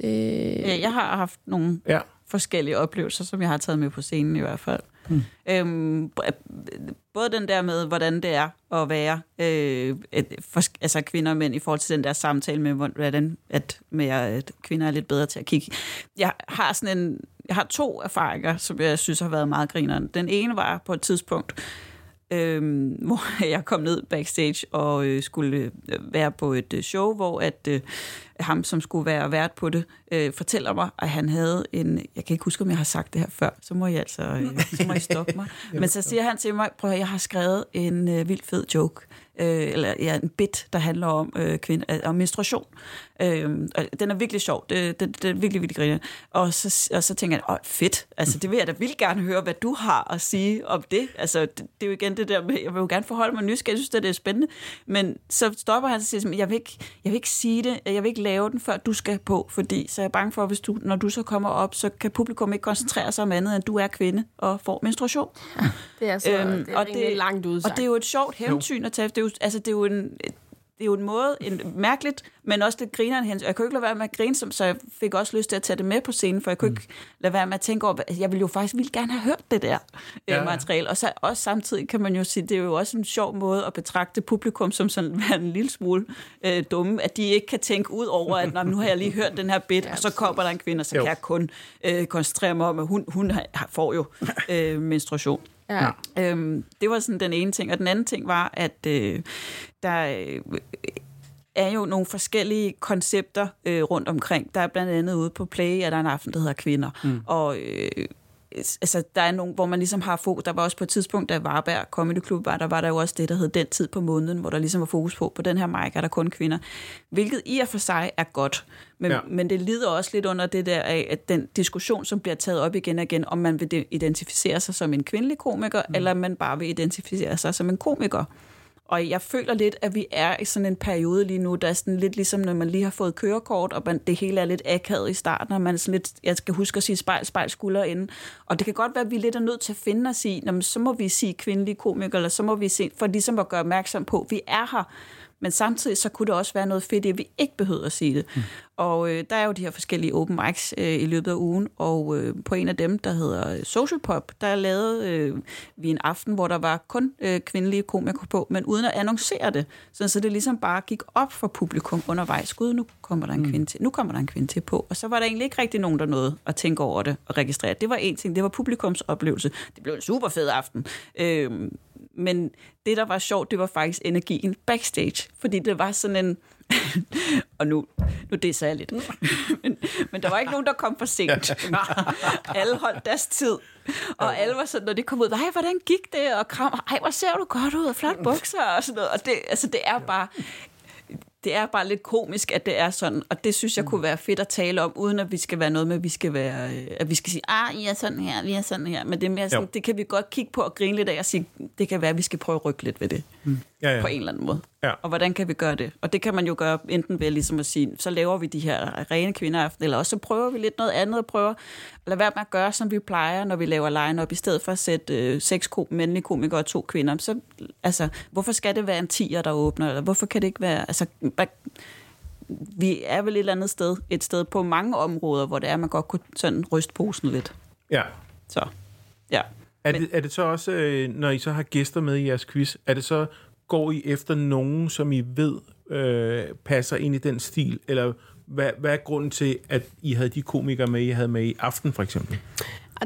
Det, Ja, jeg har haft nogle Ja. forskellige oplevelser, som jeg har taget med på scenen i hvert fald. Mm. Øhm, både den der med, hvordan det er at være øh, et, for, altså kvinder og mænd i forhold til den der samtale med, hvordan at, med, at kvinder er lidt bedre til at kigge. Jeg har sådan en, jeg har to erfaringer, som jeg synes har været meget grinerende. Den ene var på et tidspunkt, øhm, hvor jeg kom ned backstage og øh, skulle øh, være på et øh, show, hvor at øh, ham, som skulle være vært på det, øh, fortæller mig, at han havde en... Jeg kan ikke huske, om jeg har sagt det her før, så må I altså øh, så må I stoppe mig. Men så siger han til mig, prøv at jeg har skrevet en øh, vildt fed joke, øh, eller ja, en bit, der handler om, øh, kvinde, øh, om menstruation. Øh, og den er virkelig sjov. Det, det, det er virkelig, virkelig griner. Og så, og så tænker jeg, åh, fedt. Altså, det vil jeg da vildt gerne høre, hvad du har at sige om det. Altså, det, det er jo igen det der med, jeg vil jo gerne forholde mig nysgerrig. Jeg synes, det er spændende. Men så stopper han og siger, jeg vil, ikke, jeg vil ikke sige det, jeg vil ikke lave den, før du skal på, fordi så er jeg bange for, hvis du, når du så kommer op, så kan publikum ikke koncentrere sig om andet, end du er kvinde og får menstruation. det er så Øhm, det er og det, langt ud. Og det er jo et sjovt hensyn at tage. Det er jo, altså, det er jo en, det er jo en måde, en mærkeligt, men også lidt grineren hensyn. Jeg kunne ikke lade være med at grine, så jeg fik også lyst til at tage det med på scenen, for jeg kunne mm. ikke lade være med at tænke over, jeg ville jo faktisk vildt gerne have hørt det der Ja, ja, ja. materiale. Og så også samtidig kan man jo sige, det er jo også en sjov måde at betragte publikum som sådan være en lille smule øh, dumme, at de ikke kan tænke ud over, at "Nå, men nu har jeg lige hørt den her bit, og så kommer der en kvinde, og så Jo. kan jeg kun øh, koncentrere mig om, at hun, hun har, får jo øh, menstruation. Ja. Øhm, det var sådan den ene ting. Og den anden ting var, at øh, der øh, er jo nogle forskellige koncepter øh, rundt omkring. Der er blandt andet ude på Play, at der er en aften, der hedder Kvinder. Mm. Og øh, altså, der er nogle, hvor man ligesom har fokus. Der var også på et tidspunkt, da Varberg Comedy Club var, der var der jo også det, der hed Den Tid på måneden, hvor der ligesom var fokus på, på den her mic er der kun kvinder. Hvilket i og for sig er godt. Men, Ja. men det lider også lidt under det der af, at den diskussion, som bliver taget op igen og igen, om man vil de- identificere sig som en kvindelig komiker, mm. eller om man bare vil identificere sig som en komiker. Og jeg føler lidt, at vi er i sådan en periode lige nu, der er sådan lidt ligesom, når man lige har fået kørekort, og man, det hele er lidt akavet i starten, og man er sådan lidt, jeg skal huske at sige spejl, spejl, skulder inden. Og det kan godt være, at vi lidt er nødt til at finde os i, så må vi sige kvindelige komikere, eller så må vi se, for ligesom at gøre opmærksom på, at vi er her. Men samtidig så kunne det også være noget fedt, at vi ikke behøver at sige det. Mm. Og øh, der er jo de her forskellige open mics øh, i løbet af ugen, og øh, på en af dem, der hedder Social Pop, der lavede øh, vi en aften, hvor der var kun øh, kvindelige komikere på, men uden at annoncere det. Sådan, så det ligesom bare gik op for publikum undervejs. Gud, nu kommer der en mm. kvinde til. Nu kommer der en kvinde til på. Og så var der egentlig ikke rigtig nogen, der nåede at tænke over det og registrere. Det var en ting, det var publikums oplevelse. Det blev en super fed aften. Øh, men det, der var sjovt, det var faktisk energien backstage. Fordi det var sådan en... og nu, nu disser jeg lidt. men, men der var ikke nogen, der kom for sent. alle holdt deres tid. Og alle var sådan, når de kom ud, hej, hvordan gik det? Og kram, hej, hvor ser du godt ud, og flot bukser, og sådan noget. Og det, altså, det er bare... det er bare lidt komisk, at det er sådan, og det synes jeg kunne være fedt at tale om, uden at vi skal være noget med, at vi skal være, øh, at vi skal sige, ah, I er sådan her, vi er sådan her, men det er mere sådan, Jo. det kan vi godt kigge på og grine lidt af og sige, det kan være, at vi skal prøve at rykke lidt ved det, Ja, ja. på en eller anden måde. Ja. Og hvordan kan vi gøre det? Og det kan man jo gøre enten ved ligesom at sige, så laver vi de her rene kvinderaften, eller også så prøver vi lidt noget andet og prøver at lade være med at gøre, som vi plejer, når vi laver line-up, i stedet for at sætte øh, seks ko- mandlige komikere og to kvinder. Så, altså, hvorfor skal det være en tiger, der åbner? Eller hvorfor kan det ikke være... Altså, hvad, vi er vel et eller andet sted, et sted på mange områder, hvor det er, man godt kunne sådan ryste posen lidt. ja. Så, ja. Er, Men- det, er det så også, øh, når I så har gæster med i jeres quiz, er det så, går I efter nogen, som I ved øh, passer ind i den stil, eller hvad, hvad er grunden til, at I havde de komikere med, I havde med i aften, for eksempel?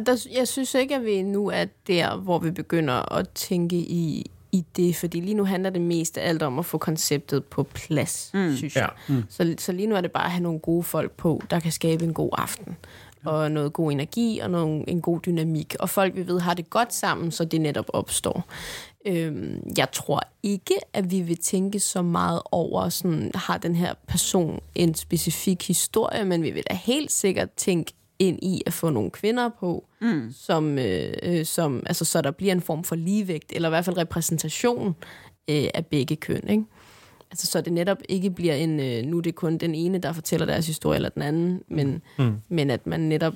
Der, jeg synes ikke, at vi nu er der, hvor vi begynder at tænke i, i det, fordi lige nu handler det mest af alt om at få konceptet på plads, mm. synes jeg. Ja. Mm. Så, så lige nu er det bare at have nogle gode folk på, der kan skabe en god aften. Og noget god energi og noget, en god dynamik. Og folk, vi ved, har det godt sammen, så det netop opstår. Øhm, jeg tror ikke, at vi vil tænke så meget over, sådan, har den her person en specifik historie, men vi vil da helt sikkert tænke ind i at få nogle kvinder på, mm. som, øh, øh, som, altså, så der bliver en form for ligevægt, eller i hvert fald repræsentation øh, af begge køn. Ikke? Altså, så det netop ikke bliver en, øh, nu er det kun den ene, der fortæller deres historie, eller den anden, men, mm. men at man netop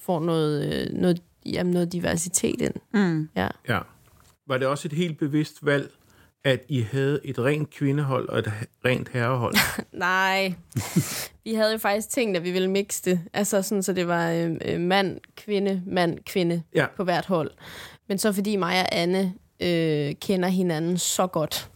får noget, øh, noget, jamen, noget diversitet ind. Mm. Ja. Ja. Var det også et helt bevidst valg, at I havde et rent kvindehold og et rent herrehold? Nej. vi havde jo faktisk tænkt, at vi ville mixe det. Altså sådan, så det var øh, øh, mand, kvinde, mand, kvinde Ja. på hvert hold. Men så fordi mig og Anne øh, kender hinanden så godt,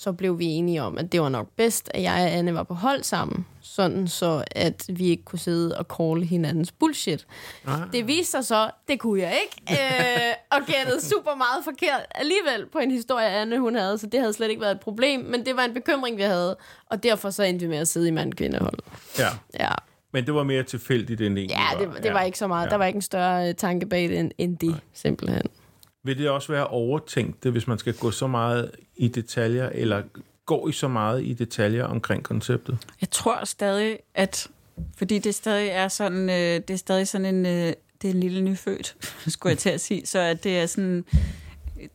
så blev vi enige om, at det var nok bedst, at jeg og Anne var på hold sammen. Sådan så, at vi ikke kunne sidde og call hinandens bullshit. Ah. Det viste sig så, det kunne jeg ikke. Øh, og gættede super meget forkert alligevel på en historie, Anne hun havde, så det havde slet ikke været et problem. Men det var en bekymring, vi havde, og derfor så endte vi med at sidde i mand-kvindehold. Ja. Ja, Men det var mere tilfældigt end egentlig ja det, det var ikke så meget. Ja. Der var ikke en større øh, tanke bag det end, end det, simpelthen. Vil det også være overtænkt, hvis man skal gå så meget i detaljer, eller går I så meget i detaljer omkring konceptet? Jeg tror stadig, at fordi det stadig er sådan, øh, det er stadig sådan en, øh, det er en lille nyfødt, skulle jeg til at sige, så at det er sådan,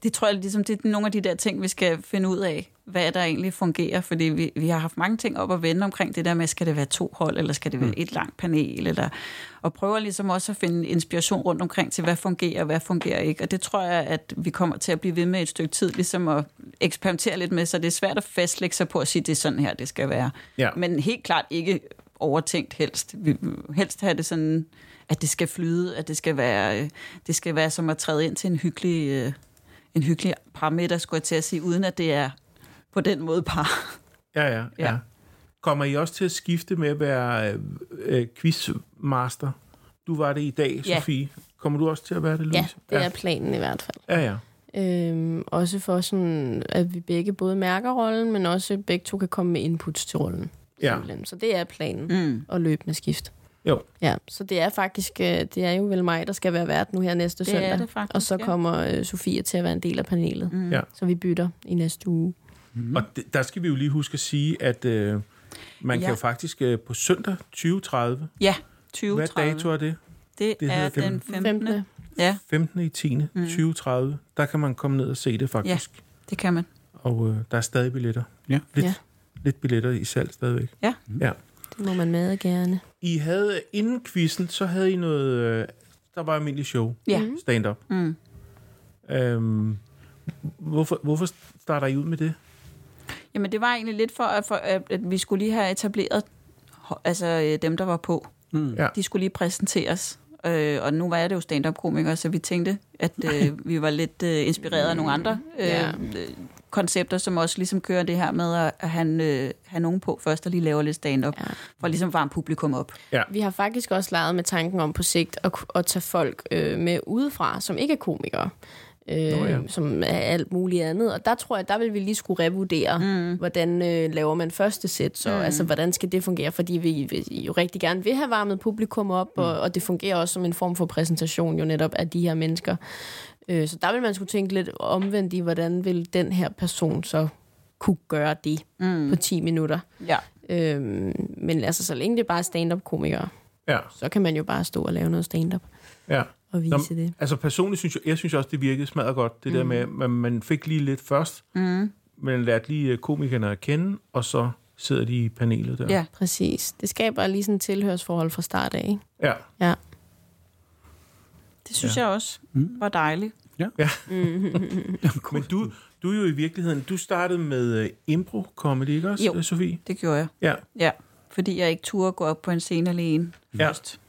det tror jeg ligesom, det er nogle af de der ting, vi skal finde ud af, hvad der egentlig fungerer, fordi vi, vi har haft mange ting op at vende omkring det der med, skal det være to hold, eller skal det være et langt panel, eller, og prøver ligesom også at finde inspiration rundt omkring til, hvad fungerer og hvad fungerer ikke, og det tror jeg, at vi kommer til at blive ved med et stykke tid, ligesom at eksperimentere lidt med, så det er svært at fastlægge sig på at sige, det er sådan her, det skal være. Ja. Men helt klart ikke overtænkt helst. Vi helst have det sådan, at det skal flyde, at det skal være, øh, det skal være som at træde ind til en hyggelig, øh, en hyggelig parameter, skulle jeg til at sige, uden at det er på den måde par. Ja, ja, ja. Ja. ja. Kommer I også til at skifte med at være øh, øh, quizmaster? Du var det i dag, Ja. Sofie. Kommer du også til at være det, Louise? Ja, det er planen i hvert fald. Ja, ja. Øhm, også for sådan, at vi begge både mærker rollen, men også begge to kan komme med inputs til rollen. Ja. Så det er planen, Mm. at løbe med skift. Jo. Ja, så det er faktisk, øh, det er jo vel mig, der skal være vært nu her næste Det er søndag. det faktisk, og så ja. kommer øh, Sofia til at være en del af panelet. Mm. Ja. Så vi bytter i næste uge. Mm. Og det, der skal vi jo lige huske at sige, at øh, man Ja. kan jo faktisk øh, på søndag 2030, Ja, hvad 2030. dato er det? Det, Det er den 15. 15. 15. Ja, 15. i 10. Mm. 2030, der kan man komme ned og se det faktisk. det kan man. Og øh, der er stadig billetter. Ja. Lidt, Ja. lidt billetter i salg stadigvæk. Ja. ja. Det må man med gerne. I havde, inden quizzen, så havde I noget, øh, der var almindelig show, Ja. Mhm. stand-up. Mm. Øhm, hvorfor, hvorfor starter I ud med det? Jamen, det var egentlig lidt for, at, for, at at vi skulle lige have etableret altså, øh, dem, der var på. Mm. Ja. De skulle lige præsenteres. Øh, og nu var jeg det jo stand-up-komiker, så vi tænkte, at øh, vi var lidt øh, inspireret af nogle andre øh, Ja. Koncepter, som også ligesom kører det her med at, at han, øh, have nogen på først, og lige laver lidt stand-up, Ja. for ligesom at varme publikum op. Vi har faktisk også leget med tanken om på sigt at, at tage folk øh, med udefra, som ikke er komikere. Øh, Nå ja. Som er alt muligt andet. Og der tror jeg, der vil vi lige skulle revurdere, mm. hvordan øh, laver man første sæt. Så mm. altså, hvordan skal det fungere? Fordi vi, vi jo rigtig gerne vil have varmet publikum op, mm. og, og det fungerer også som en form for præsentation jo netop af de her mennesker. Øh, så der vil man skulle tænke lidt omvendt i, hvordan vil den her person så kunne gøre det mm. på 10 minutter. Ja. Øhm, men altså, så længe det bare er stand-up-komikere, Ja, så kan man jo bare stå og lave noget stand-up ja. og vise Nå, det. Altså personligt synes jeg, jeg synes også, det virkede smadret godt. Det mm. der med, at man fik lige lidt først, Mm. men lærte lige øh, komikerne at kende, og så sidder de i panelet der. Ja. Præcis. Det skaber lige sådan et tilhørsforhold fra start af, ikke? ja. Ja. Det synes ja. jeg også var dejligt. Men du, du er jo i virkeligheden, du startede med uh, impro-comedy, ikke også, Jo. øh, Sofie? Det gjorde jeg. Ja. Ja, fordi jeg ikke turde gå op på en scene alene Ja. først.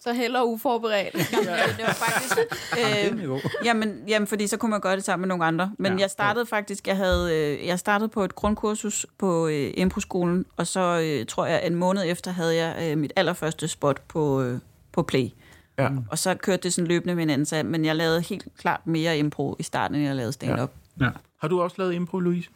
Så heller uforberedt. det var faktisk... Øh, jamen, jamen, fordi så kunne man gøre det sammen med nogle andre. Men Ja. ja. jeg startede faktisk, jeg havde, øh, jeg startede på et grundkursus på øh, Impro-skolen, og så øh, tror jeg, en måned efter havde jeg øh, mit allerførste spot på, øh, på Play. Ja. Og så kørte det sådan løbende med en anden sag, men jeg lavede helt klart mere impro i starten, end jeg lavede stand-up. Ja. Har du også lavet impro, Louise?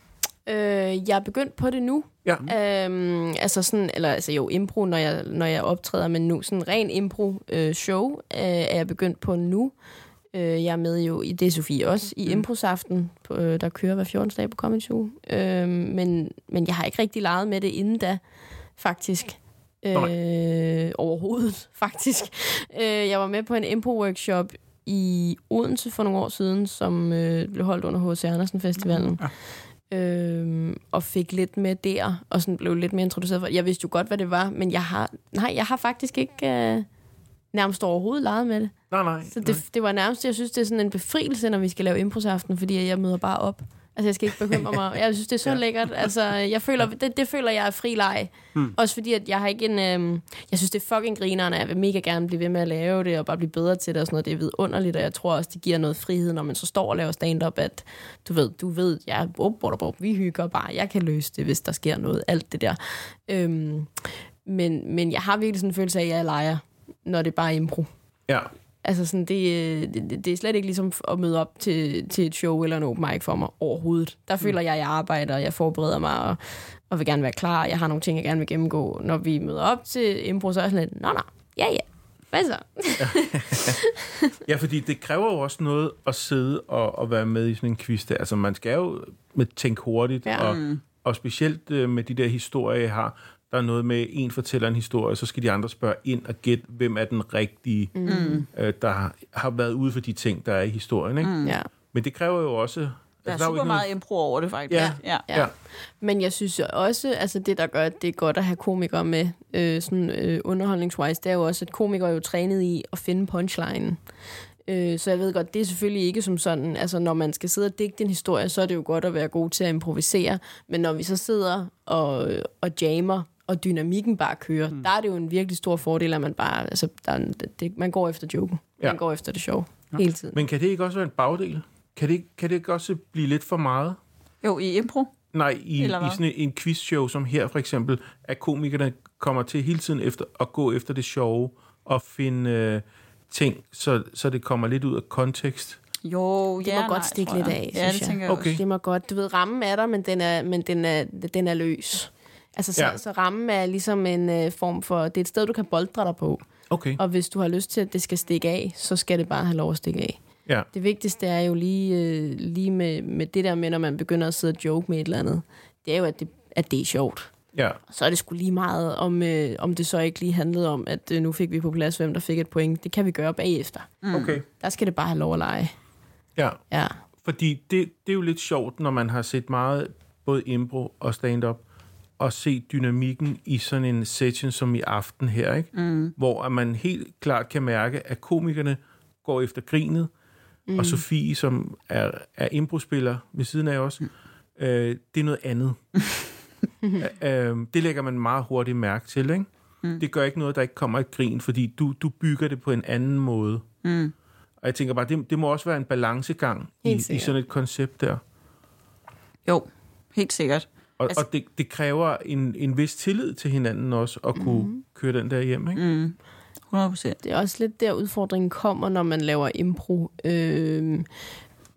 Øh, jeg er begyndt på det nu. Ja. Øhm, altså sådan, eller altså jo, impro, når jeg, når jeg optræder, men nu sådan ren impro-show øh, er jeg begyndt på nu. Øh, jeg er med jo i det Sofie også, i Improsaften, på, øh, der kører hver 14. dag på Comedy Zoo. Øh, men, men jeg har ikke rigtig leget med det inden da, faktisk. Øh, overhovedet, faktisk. Øh, jeg var med på en impro-workshop i Odense for nogle år siden, som øh, blev holdt under H.C. Andersen Festivalen. Øhm, og fik lidt med der, og sådan blev lidt mere introduceret for. Jeg vidste jo godt, hvad det var, men jeg har, nej, jeg har faktisk ikke øh, nærmest overhovedet leget med det. Nej, nej. Så det, det var nærmest, jeg synes, det er sådan en befrielse, når vi skal lave improsaften, fordi jeg møder bare op. Altså, jeg skal ikke bekymre mig. Jeg synes, det er så ja. lækkert. Altså, jeg føler, det, det føler jeg er fri leg. Hmm. Også fordi, at jeg har ikke en... Øhm, jeg synes, det er fucking grinerne, jeg vil mega gerne blive ved med at lave det, og bare blive bedre til det og sådan noget. Det er vidunderligt, og jeg tror også, det giver noget frihed, når man så står og laver stand-up, at du ved, du ved, ja, bup, bup, bup, vi hygger bare. Jeg kan løse det, hvis der sker noget. Alt det der. Øhm, men, men jeg har virkelig sådan en følelse af, at jeg er lejer, når det bare er impro. Ja. Altså sådan, det, øh, det, det er slet ikke ligesom at møde op til, til et show eller en open mic for mig overhovedet. Der føler jeg, at jeg arbejder, og jeg forbereder mig, og, og vil gerne være klar. Jeg har nogle ting, jeg gerne vil gennemgå. Når vi møder op til impro, så er jeg sådan lidt, nå, nå, ja, ja. Hvad så? Ja, fordi det kræver jo også noget at sidde og, og være med i sådan en quiz der. Altså, man skal jo med tænke hurtigt, Ja. og, og specielt øh, med de der historier, jeg har, der er noget med, en fortæller en historie, så skal de andre spørge ind og gætte, hvem er den rigtige, mm. øh, der har, har været ude for de ting, der er i historien. Ikke? Mm. Ja. Men det kræver jo også... Der er altså, jo super ikke meget impro over det, faktisk. Ja. ja. Ja. Ja. Men jeg synes også, altså det, der gør, at det er godt at have komikere med, øh, sådan øh, underholdningswise, det er jo også, at komikere er jo trænet i at finde punchline. Øh, så jeg ved godt, det er selvfølgelig ikke som sådan, altså når man skal sidde og digte en historie, så er det jo godt at være god til at improvisere, men når vi så sidder og, og jammer, og dynamikken bare kører, mm. der er det jo en virkelig stor fordel, at man bare, altså, der, er en- det, man går efter joken. Ja. Man går efter det sjov hele tiden. Men kan det ikke også være en bagdel? Kan det, ikke- kan det ikke også blive lidt for meget? Jo, i impro. Nej, i, i sådan en, en quizshow som her for eksempel, at komikerne kommer til hele tiden efter at gå efter det sjove og finde øh, ting, så, så det kommer lidt ud af kontekst. Jo, Det ja, må nej, godt stikke lidt af, Ja, det synes jeg. tænker jeg Okay. Det må godt, du ved, rammen er der, men den er, men den er, den er løs. Altså, så, Ja. så rammen er ligesom en øh, form for, det er et sted, du kan boldre dig på. Okay. Og hvis du har lyst til, at det skal stikke af, så skal det bare have lov at stikke af. Ja. Det vigtigste er jo lige, øh, lige med, med det der med, når man begynder at sidde og joke med et eller andet. Det er jo, at det, at det er sjovt. Ja. Så er det sgu lige meget, om, øh, om det så ikke lige handlede om, at øh, nu fik vi på plads, hvem der fik et point. Det kan vi gøre bagefter. Okay. Der skal det bare have lov at lege. Ja. Ja. Fordi det, det er jo lidt sjovt, når man har set meget både impro og stand-up, og se dynamikken i sådan en session som i aften her, ikke? Mm. hvor at man helt klart kan mærke, at komikerne går efter grinet, mm. og Sofie, som er, er improspiller ved siden af os, mm. øh, det er noget andet. øh, det lægger man meget hurtigt mærke til. Ikke? Mm. Det gør ikke noget, der ikke kommer et grin, fordi du, du bygger det på en anden måde. Mm. Og jeg tænker bare, det, det må også være en balancegang i, i sådan et koncept der. Jo, helt sikkert. Og, Altså- og det, det kræver en, en vis tillid til hinanden også, at kunne mm. køre den der hjem, ikke? Mm. 100 procent. Det er også lidt der, udfordringen kommer, når man laver impro. Øh,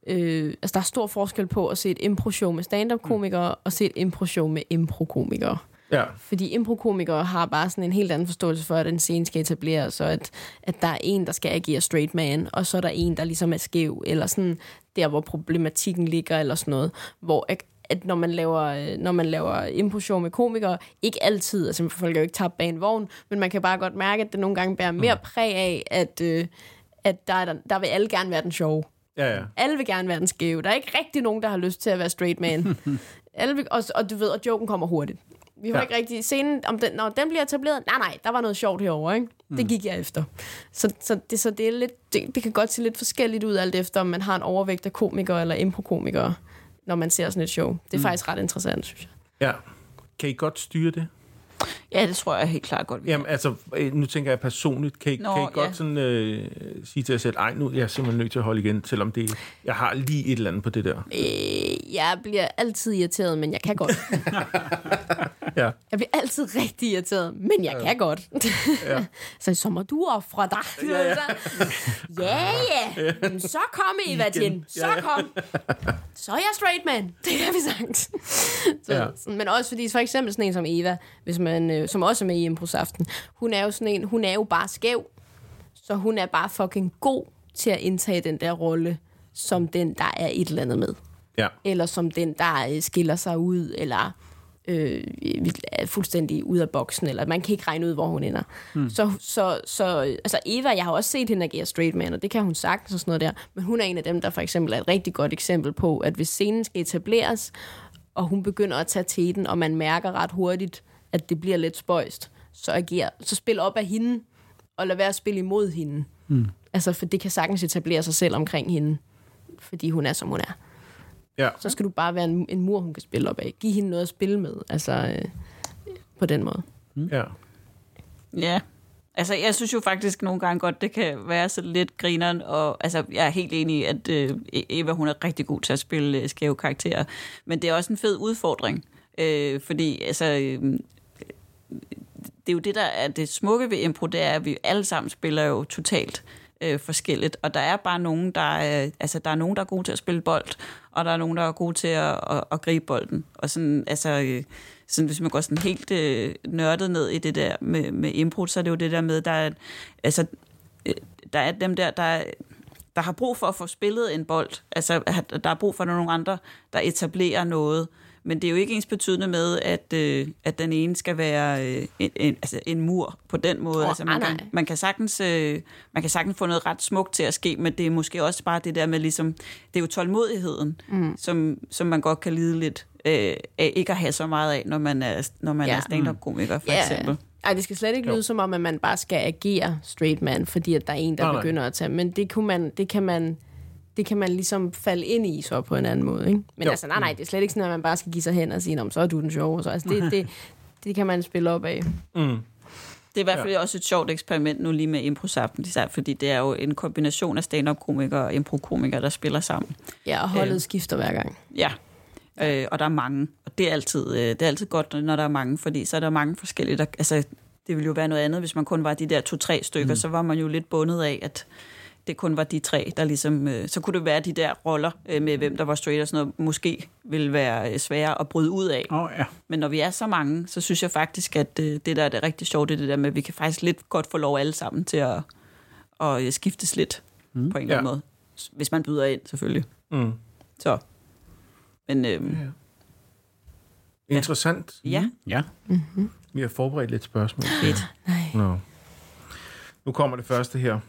øh, altså, der er stor forskel på at se et impro-show med stand-up-komikere, og se et impro-show med impro-komikere. Ja, Fordi impro-komikere har bare sådan en helt anden forståelse for, at en scene skal etableres, så at, at der er en, der skal agere straight man, og så er der en, der ligesom er skæv, eller sådan der, hvor problematikken ligger, eller sådan noget. Hvor at når man laver, når man laver impro med komikere, ikke altid, altså folk er jo ikke tabt bag en vogn, men man kan bare godt mærke, at det nogle gange bærer mere præg af, at, øh, at der, er der, vil alle gerne være den sjove. Ja, ja. Alle vil gerne være den skæve. Der er ikke rigtig nogen, der har lyst til at være straight man. alle vil, og, og du ved, og joken kommer hurtigt. Vi har Ja. ikke rigtig... Scenen, om den, når den bliver etableret, nej, nej, der var noget sjovt herovre, ikke? Det gik jeg efter. Så, så, det, så det, er lidt, det, det kan godt se lidt forskelligt ud, alt efter om man har en overvægt af komikere eller improkomikere, når man ser sådan et show. Det er mm. faktisk ret interessant, synes jeg. ja. Kan I godt styre det? Ja, det tror jeg helt klart godt. vi Jamen, altså, øh, nu tænker jeg personligt. Kan I, Nå, kan I ja. godt sådan, øh, sige til jer selv, ej, nu er jeg simpelthen nødt til at holde igen, selvom det, jeg har lige et eller andet på det der. Øh, jeg bliver altid irriteret, men jeg kan godt. Ja. Jeg bliver altid rigtig irriteret, men jeg kan godt. Ja. så så må du ofre dig. Ja, ja. ja, ja. Men Så kom Eva Igen. Jen. Så Ja, ja. kom. Så er jeg straight man. Det kan vi sagt. så, Ja. ja. Men også fordi, for eksempel sådan en som Eva, hvis man, øh, som også er med i Improsaften, hun er jo sådan en, hun er jo bare skæv. Så hun er bare fucking god til at indtage den der rolle, som den, der er et eller andet med Ja. eller som den, der øh, skiller sig ud, eller øh, er fuldstændig ud af boksen, eller man kan ikke regne ud, hvor hun ender. Hmm. Så, så, så altså Eva, jeg har også set hende agere straight man, og det kan hun sagtens og sådan noget der, men hun er en af dem, der for eksempel er et rigtig godt eksempel på, at hvis scenen skal etableres, og hun begynder at tage teten, og man mærker ret hurtigt, at det bliver lidt spøjst, så agerer, så spil op af hende, og lad være at spille imod hende. Hmm. Altså, for det kan sagtens etablere sig selv omkring hende, fordi hun er, som hun er Ja. så skal du bare være en, en mur, hun kan spille op af. Giv hende noget at spille med, altså øh, på den måde. ja. Ja. Altså, jeg synes jo faktisk nogle gange godt, det kan være så lidt grineren, og altså, jeg er helt enig i, at øh, Eva, hun er rigtig god til at spille øh, skæve karakterer, men det er også en fed udfordring, øh, fordi altså, øh, det er jo det, der er det smukke ved impro, det er, at vi alle sammen spiller jo totalt øh, forskelligt, og der er bare nogen, der er, øh, altså, der er nogen, der er gode til at spille bold, og der er nogen, der er gode til at, at, at gribe bolden, og sådan, altså, øh, sådan, hvis man går sådan helt øh, nørdet ned i det der med, med impro, så er det jo det der med, der er, altså, øh, der er dem der, der er, der har brug for at få spillet en bold. Altså, der er brug for nogle andre, der etablerer noget. Men det er jo ikke ens betydende med, at, øh, at den ene skal være øh, en, en, altså en mur på den måde. Åh, altså, man, nej, kan, nej. man, kan sagtikke, øh, man kan sagtens få noget ret smukt til at ske, men det er måske også bare det der med, ligesom, det er jo tålmodigheden, mm. som, som man godt kan lide lidt øh, af ikke at have så meget af, når man er, når man Ja. er stand-up-komiker, for Ja. eksempel. Ej, det skal slet ikke Jo. lyde som om, at man bare skal agere straight man, fordi at der er en, der Nej, nej. begynder at tage. Men det, kunne man, det kan man det kan man ligesom falde ind i så på en anden måde. Ikke? Men Jo. altså, nej, nej, det er slet ikke sådan, at man bare skal give sig hen og sige, "Nå, men så er du den sjove. Og så. Altså, det, det, det kan man spille op af. Mm. Det er i hvert fald Ja. også et sjovt eksperiment nu lige med improsaften, især fordi det er jo en kombination af stand-up-komikere og impro-komikere, der spiller sammen. Ja, og holdet Øh. skifter hver gang. Ja, øh, og der er mange, og det er, altid, øh, det er altid godt, når der er mange, fordi så er der mange forskellige, der, altså det ville jo være noget andet, hvis man kun var de der to-tre stykker, mm. så var man jo lidt bundet af, at det kun var de tre, der ligesom, øh, så kunne det være de der roller øh, med, hvem der var straight og sådan noget, måske ville være øh, svære at bryde ud af. Oh, ja. Men når vi er så mange, så synes jeg faktisk, at øh, det der er det rigtig sjovt, det er det der med, at vi kan faktisk lidt godt få lov alle sammen til at, at øh, skiftes lidt mm. på en eller anden Ja. måde. Hvis man byder ind, selvfølgelig. Mm. Så. Men øhm, Interessant. ja, Ja. Vi har forberedt lidt spørgsmål. fedt. Nå. Nu kommer det første her.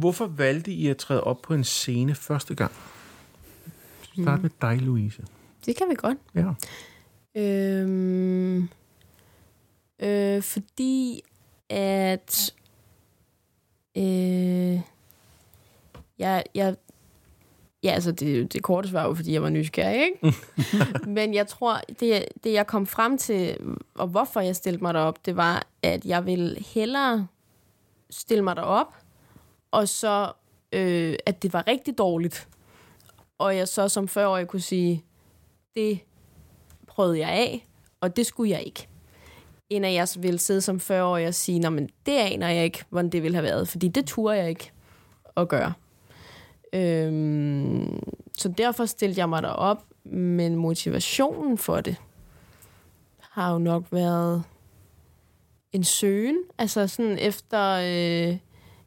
Hvorfor valgte I at træde op på en scene første gang? Start med dig, Louise. Det kan vi godt. Ja. Øhm, øh, fordi at øh, jeg, jeg, ja, altså det, det korte svar var, fordi jeg var nysgerrig, ikke? Men jeg tror, det, det jeg kom frem til, og hvorfor jeg stillede mig derop, det var, at jeg ville hellere stille mig derop, og så, øh, at det var rigtig dårligt. Og jeg så som 40-årig kunne sige, det prøvede jeg af, og det skulle jeg ikke. En af jer ville sidde som 40-årig og sige, Nå, men det aner jeg ikke, hvordan det ville have været, fordi det turde jeg ikke at gøre. Øhm, så derfor stillede jeg mig derop, men motivationen for det har jo nok været en søgen. Altså sådan efter... Øh,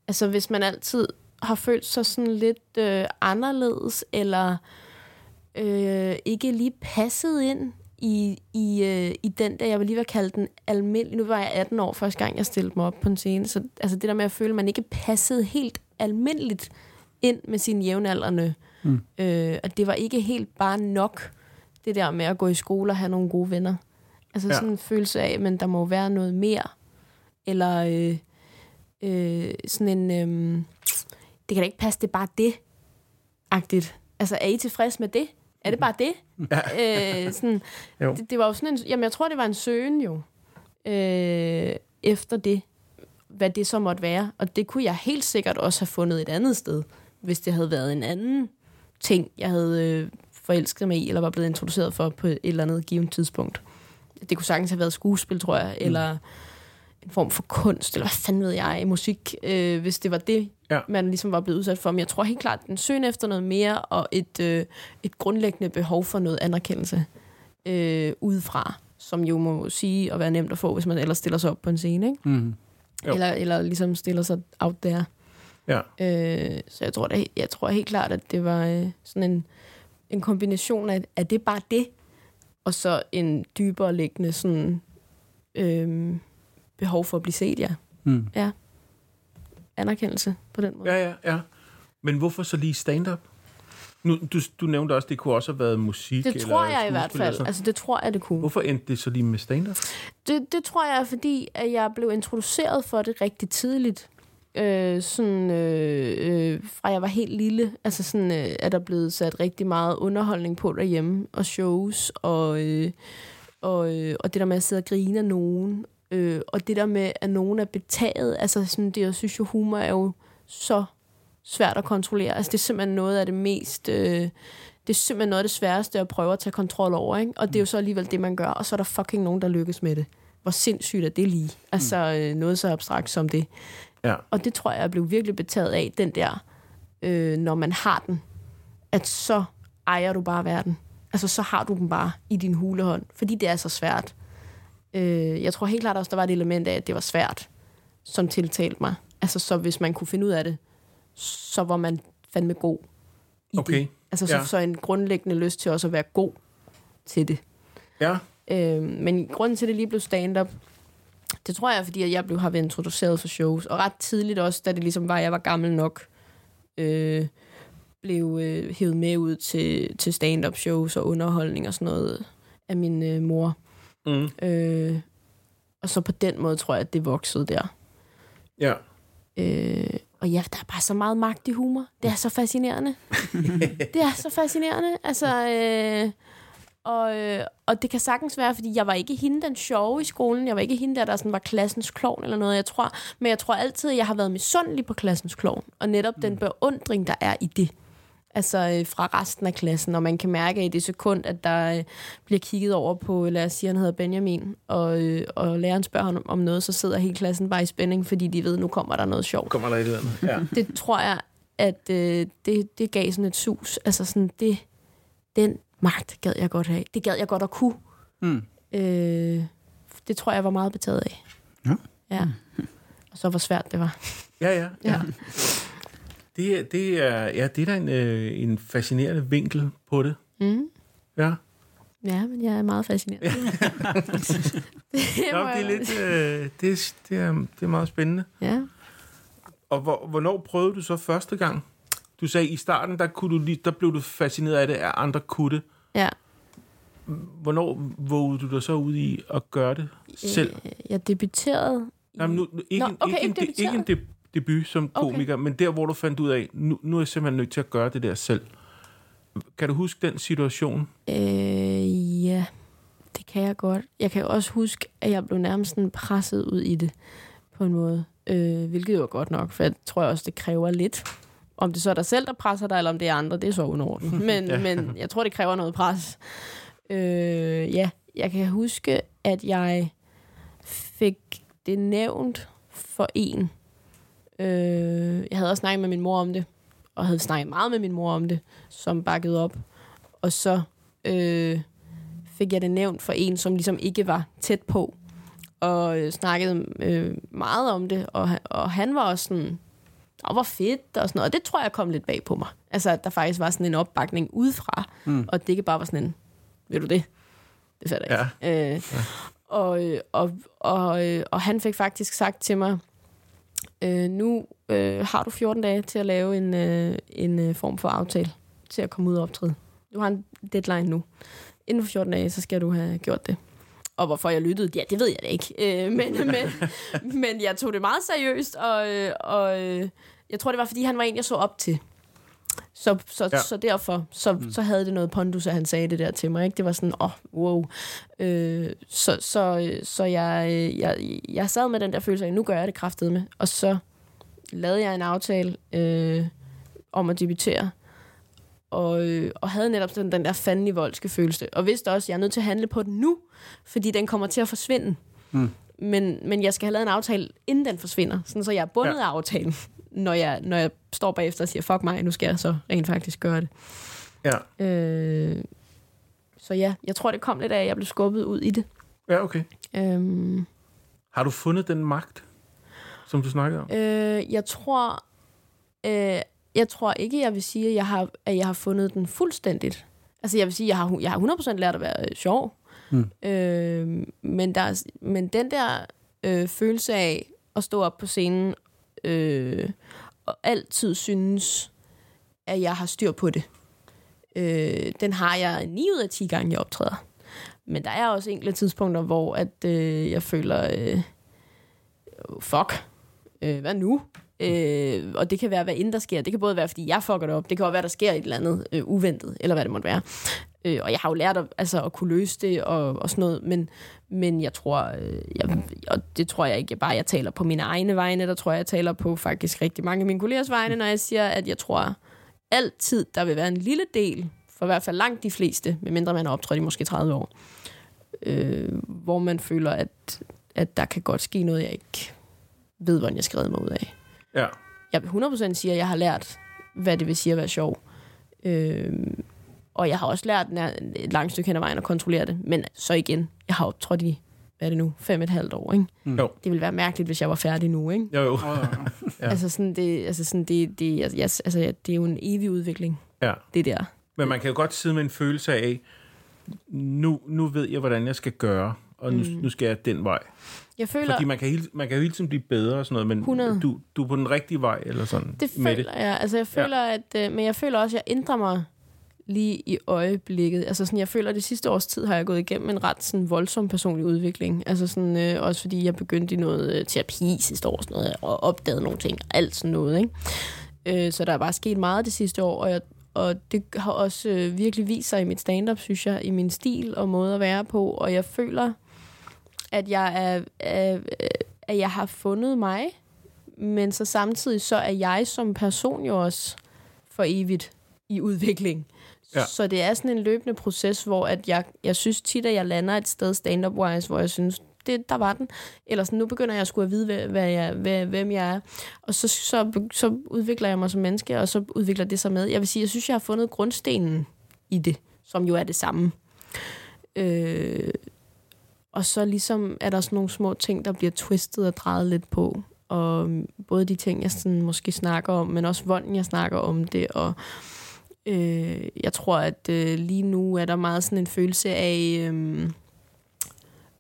altså hvis man altid har følt sig sådan lidt øh, anderledes, eller øh, ikke lige passede ind i, i, øh, i den der, jeg vil lige være kaldt den almindelig. Nu var jeg 18 år første gang, jeg stillede mig op på en scene. Så altså det der med at føle, at man ikke passede helt almindeligt ind med sine jævnaldrende. Mm. Øh, og det var ikke helt bare nok, det der med at gå i skole og have nogle gode venner. Altså ja. sådan en følelse af, men der må være noget mere. Eller øh, øh, sådan en... Øh, det kan da ikke passe, det er bare det. Agtigt. Altså, er I tilfreds med det? Er det bare det? Ja. Øh, sådan, det, det var jo sådan en... Jamen, jeg tror, det var en søgen jo. Øh, efter det. Hvad det så måtte være. Og det kunne jeg helt sikkert også have fundet et andet sted. Hvis det havde været en anden ting, jeg havde øh, forelsket mig i, eller var blevet introduceret for på et eller andet givet tidspunkt. Det kunne sagtens have været skuespil, tror jeg, eller en form for kunst, eller hvad fanden ved jeg, musik, øh, hvis det var det, Ja. man ligesom var blevet udsat for. Men jeg tror helt klart, at den søgen efter noget mere, og et, øh, et grundlæggende behov for noget anerkendelse øh, udefra, som jo må sige at være nemt at få, hvis man ellers stiller sig op på en scene, ikke? Mm. Jo. Eller, eller ligesom stiller sig out der. Ja. Øh, så jeg tror, da, jeg tror helt klart, at det var øh, sådan en, en kombination af, at det bare det, og så en dybere liggende sådan, øh, behov for at blive set, ja. Mm. Anerkendelse på den måde. Ja, ja, ja. Men hvorfor så lige stand-up? Nu, du, du nævnte også, at det kunne også have været musik. Det tror eller jeg i hvert fald. Altså, det tror jeg, det kunne. Hvorfor endte det så lige med stand-up? Det, det tror jeg fordi at jeg blev introduceret for det rigtig tidligt. Øh, sådan, øh, øh, fra jeg var helt lille, altså sådan, øh, er der blevet sat rigtig meget underholdning på derhjemme, og shows, og, øh, og, øh, og det der med at sidde og grine af nogen, øh, og det der med, at nogen er betaget, altså sådan, det, jeg synes jo, humor er jo så svært at kontrollere. Altså det er simpelthen noget af det mest... Øh, det er simpelthen noget af det sværeste at prøve at tage kontrol over, ikke? Og det er jo så alligevel det, man gør, og så er der fucking nogen, der lykkes med det. Hvor sindssygt er det lige? Altså øh, noget så abstrakt som det. Ja. Og det tror jeg, jeg blev virkelig betaget af, den der, øh, når man har den, at så ejer du bare verden. Altså så har du den bare i din hulehånd, fordi det er så svært. Øh, jeg tror helt klart også, der var et element af, at det var svært, som tiltalte mig. Altså så hvis man kunne finde ud af det, så var man fandme god i Okay. det. Altså så, Ja. så en grundlæggende lyst til også at være god til det. Ja. Øh, men grunden til, at det lige blev stand-up, det tror jeg, fordi jeg blev har været introduceret for shows. Og ret tidligt også, da det ligesom var, at jeg var gammel nok, øh, blev øh, hævet med ud til, til stand-up shows og underholdning og sådan noget af min øh, mor. Mm. Øh, og så på den måde tror jeg, at det voksede der. Ja. Øh, og ja, der er bare så meget magt i humor. Det er så fascinerende. det er så fascinerende. Altså, øh, og, øh, og det kan sagtens være, fordi jeg var ikke hende den sjove i skolen. Jeg var ikke hende der, der sådan var klassens klovn eller noget. Jeg tror, men jeg tror altid, at jeg har været misundelig på klassens klovn. Og netop den beundring, der er i det. Altså øh, fra resten af klassen, og man kan mærke at i det sekund, at der øh, bliver kigget over på, lad os sige, han hedder Benjamin, og, øh, og læreren spørger ham om noget, så sidder hele klassen bare i spænding, fordi de ved, nu kommer der noget sjovt Kommer der et eller andet? Ja. det tror jeg, at øh, det, det gav sådan et sus. Altså sådan, det, den magt gad jeg godt have. Det gad jeg godt at kunne. Mm. Øh, det tror jeg var meget betaget af. Ja. Ja. Og så hvor svært det var. Ja, ja. ja. Ja. Det, er- det, er, ja, det er da en, øh, en fascinerende vinkel på det. Mm. Ja. Ja, men jeg er meget fascineret. det, Nå, det, er lidt, øh, det, det, er, det er meget spændende. Ja. Og hvor, hvornår prøvede du så første gang? Du sagde, i starten, der, kunne du der blev du fascineret af det, at andre kunne det. ja. Hvornår vågede du dig så ud i at gøre det selv? Øh, Jeg debuterede i... Nej, men nu, ikke, Nå, en- okay, ikke, en, ikke de- ikke en debut som Okay. komiker, men der, hvor du fandt ud af, nu, nu er jeg simpelthen nødt til at gøre det der selv. Kan du huske den situation? Øh, ja, det kan jeg godt. Jeg kan også huske, at jeg blev nærmest sådan presset ud i det på en måde. Øh, hvilket jo er godt nok, for jeg tror også, det kræver lidt. Om det så er dig selv, der presser dig, eller om det er andre, det er så underordnet. Men, ja. men jeg tror, det kræver noget pres. Øh, ja, jeg kan huske, at jeg fik det nævnt for en. Øh, jeg havde også snakket med min mor om det, og havde snakket meget med min mor om det, som bakkede op. Og så øh, fik jeg det nævnt for en, som ligesom ikke var tæt på, og øh, snakkede øh, meget om det, og, han- og han var også sådan, og hvor fedt og sådan noget. Og det tror jeg kom lidt bag på mig. Altså, at der faktisk var sådan en opbakning udefra, mm. og det ikke bare var sådan en, ved du det? Det fatter jeg ikke. Øh, og, øh, og, og, øh, og han fik faktisk sagt til mig, øh, nu øh, har du 14 dage til at lave en, øh, en øh, form for aftale til at komme ud og optræde. Du har en deadline nu. Inden for 14 dage, så skal du have gjort det. Og hvorfor jeg lyttede, ja, det ved jeg da ikke. Øh, men, men, men jeg tog det meget seriøst, og, øh, og øh, jeg tror, det var, fordi han var en, jeg så op til. Så, så, ja. så derfor så, mm. så havde det noget pondus, at han sagde det der til mig. Ikke? Det var sådan, åh, oh, wow. Øh, så så, så jeg, jeg, jeg sad med den der følelse af, nu gør jeg det kraftet med. Og så lavede jeg en aftale øh, om at debutere. Og, øh, og havde netop den, den der fandelig voldske følelse. Og vidste også, at jeg er nødt til at handle på den nu, fordi den kommer til at forsvinde. Mm. Men, men jeg skal have lavet en aftale, inden den forsvinder, sådan så jeg er bundet ja. af aftalen når jeg, når jeg står bagefter og siger, fuck mig, nu skal jeg så rent faktisk gøre det. Ja. Øh, så ja, jeg tror, det kom lidt af, at jeg blev skubbet ud i det. Ja, okay. Øhm, Har du fundet den magt, som du snakker om? øh, jeg tror, øh, jeg tror ikke, jeg vil sige, at jeg har, at jeg har fundet den fuldstændigt. Altså, jeg vil sige, at jeg har, jeg har 100% lært at være øh, sjov. Mm. Øh, men, der, men den der øh, følelse af at stå op på scenen øh, og altid synes, at jeg har styr på det. Øh, den har jeg 9 ud af 10 gange, jeg optræder. Men der er også enkelte tidspunkter, hvor at, øh, jeg føler, øh, fuck, øh, hvad nu? Øh, og det kan være, hvad end der sker. Det kan både være, fordi jeg fucker det op. Det kan også være, der sker et eller andet øh, uventet, eller hvad det måtte være. Øh, og jeg har jo lært at, altså, at kunne løse det og, og sådan noget, men, men jeg tror, øh, jeg, og det tror jeg ikke bare, jeg taler på mine egne vegne, der tror jeg, jeg taler på faktisk rigtig mange af mine kollegers vegne, når jeg siger, at jeg tror altid, der vil være en lille del, for i hvert fald langt de fleste, medmindre man har optrådt i måske 30 år, øh, hvor man føler, at, at der kan godt ske noget, jeg ikke ved, hvordan jeg skrev mig ud af. Ja. Jeg vil 100% sige, at jeg har lært, hvad det vil sige at være sjov. Øh, og jeg har også lært nær, et langt stykke hen ad vejen at kontrollere det. Men så igen, jeg har optrådt i, hvad er det nu, fem et halvt år, ikke? Mm. Jo. Det ville være mærkeligt, hvis jeg var færdig nu, ikke? Jo, jo. Ja. Altså sådan, det, altså sådan, det, det, altså, jeg, altså, ja, det er jo en evig udvikling, Ja. det der. Men man kan jo godt sidde med en følelse af, nu, nu ved jeg, hvordan jeg skal gøre, og nu, mm. nu skal jeg den vej. Jeg føler, Fordi man kan, hele, man kan jo hele tiden blive bedre og sådan noget, men 100. du, du er på den rigtige vej, eller sådan. det med føler jeg. Altså, jeg føler, ja. at, øh, men jeg føler også, at jeg ændrer mig lige i øjeblikket. Altså sådan, jeg føler, at det sidste års tid har jeg gået igennem en ret sådan, voldsom personlig udvikling. Altså sådan, øh, også fordi jeg begyndte i noget øh, terapi sidste år, sådan noget, og opdagede nogle ting, og alt sådan noget. Ikke? Øh, så der er bare sket meget det sidste år, og, jeg, og det har også øh, virkelig vist sig i mit stand-up, synes jeg, i min stil og måde at være på, og jeg føler, at jeg er, er, at jeg har fundet mig, men så samtidig så er jeg som person jo også for evigt i udvikling. Ja. Så det er sådan en løbende proces, hvor at jeg, jeg synes tit, at jeg lander et sted stand-up-wise, hvor jeg synes, det, der var den. Eller sådan, nu begynder jeg at skulle at vide, hvad, hvad jeg, hvad, hvem jeg er. Og så, så, så udvikler jeg mig som menneske, og så udvikler det sig med. Jeg vil sige, jeg synes, jeg har fundet grundstenen i det, som jo er det samme. Øh, og så ligesom er der sådan nogle små ting, der bliver twistet og drejet lidt på. Og øhm, både de ting, jeg sådan måske snakker om, men også hvordan jeg snakker om det. Og øh, jeg tror, at øh, lige nu er der meget sådan en følelse af, øh,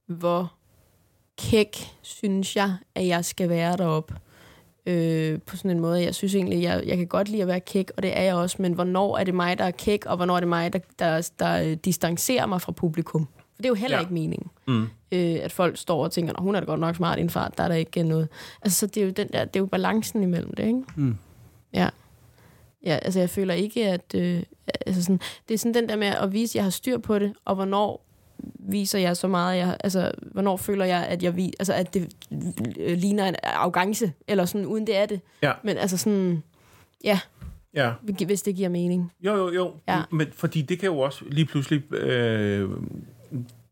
hvor kæk synes jeg, at jeg skal være deroppe. Øh, på sådan en måde. Jeg synes egentlig, jeg, jeg kan godt lide at være kæk, og det er jeg også, men hvornår er det mig, der er kæk, og hvornår er det mig, der, der, der øh, distancerer mig fra publikum? For det er jo heller Ja. ikke meningen Mm. øh, at folk står og tænker, "Nå, hun er da godt nok smart i en fart, der er der ikke noget. Altså, så det er jo, den der, det er jo balancen imellem det, ikke? Mm. Ja. Ja, altså jeg føler ikke, at... Øh, altså sådan, det er sådan den der med at vise, at jeg har styr på det, og hvornår viser jeg så meget, jeg, altså, hvornår føler jeg, at jeg vi, altså, at det ligner en arrogance, eller sådan, uden det er det. Ja. Men altså sådan, ja, Ja. hvis det giver mening. Jo, jo, jo. Ja. Men fordi det kan jo også lige pludselig øh,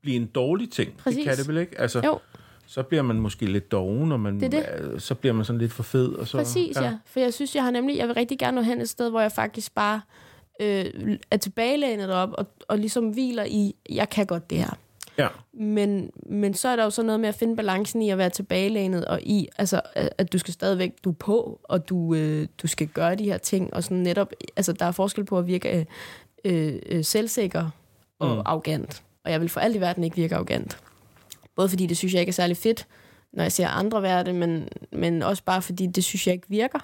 blive en dårlig ting. Præcis. Det kan det vel ikke? Altså, Jo. så bliver man måske lidt doven, og man, Det er øh, så bliver man sådan lidt for fed. Og så, Præcis, ja. ja. For jeg synes, jeg har nemlig, jeg vil rigtig gerne nå hen et sted, hvor jeg faktisk bare øh, er tilbagelænet op og, og ligesom hviler i, jeg kan godt det her. Ja. Men, men så er der jo så noget med at finde balancen i at være tilbagelænet, og i, altså, at du skal stadigvæk, du er på, og du, øh, du skal gøre de her ting, og sådan netop, altså der er forskel på at virke øh, øh, selvsikker og mm. arrogant. Og jeg vil for alt i verden ikke virke arrogant. Både fordi det synes jeg ikke er særlig fedt, når jeg ser andre være det, men, men også bare fordi det synes jeg ikke virker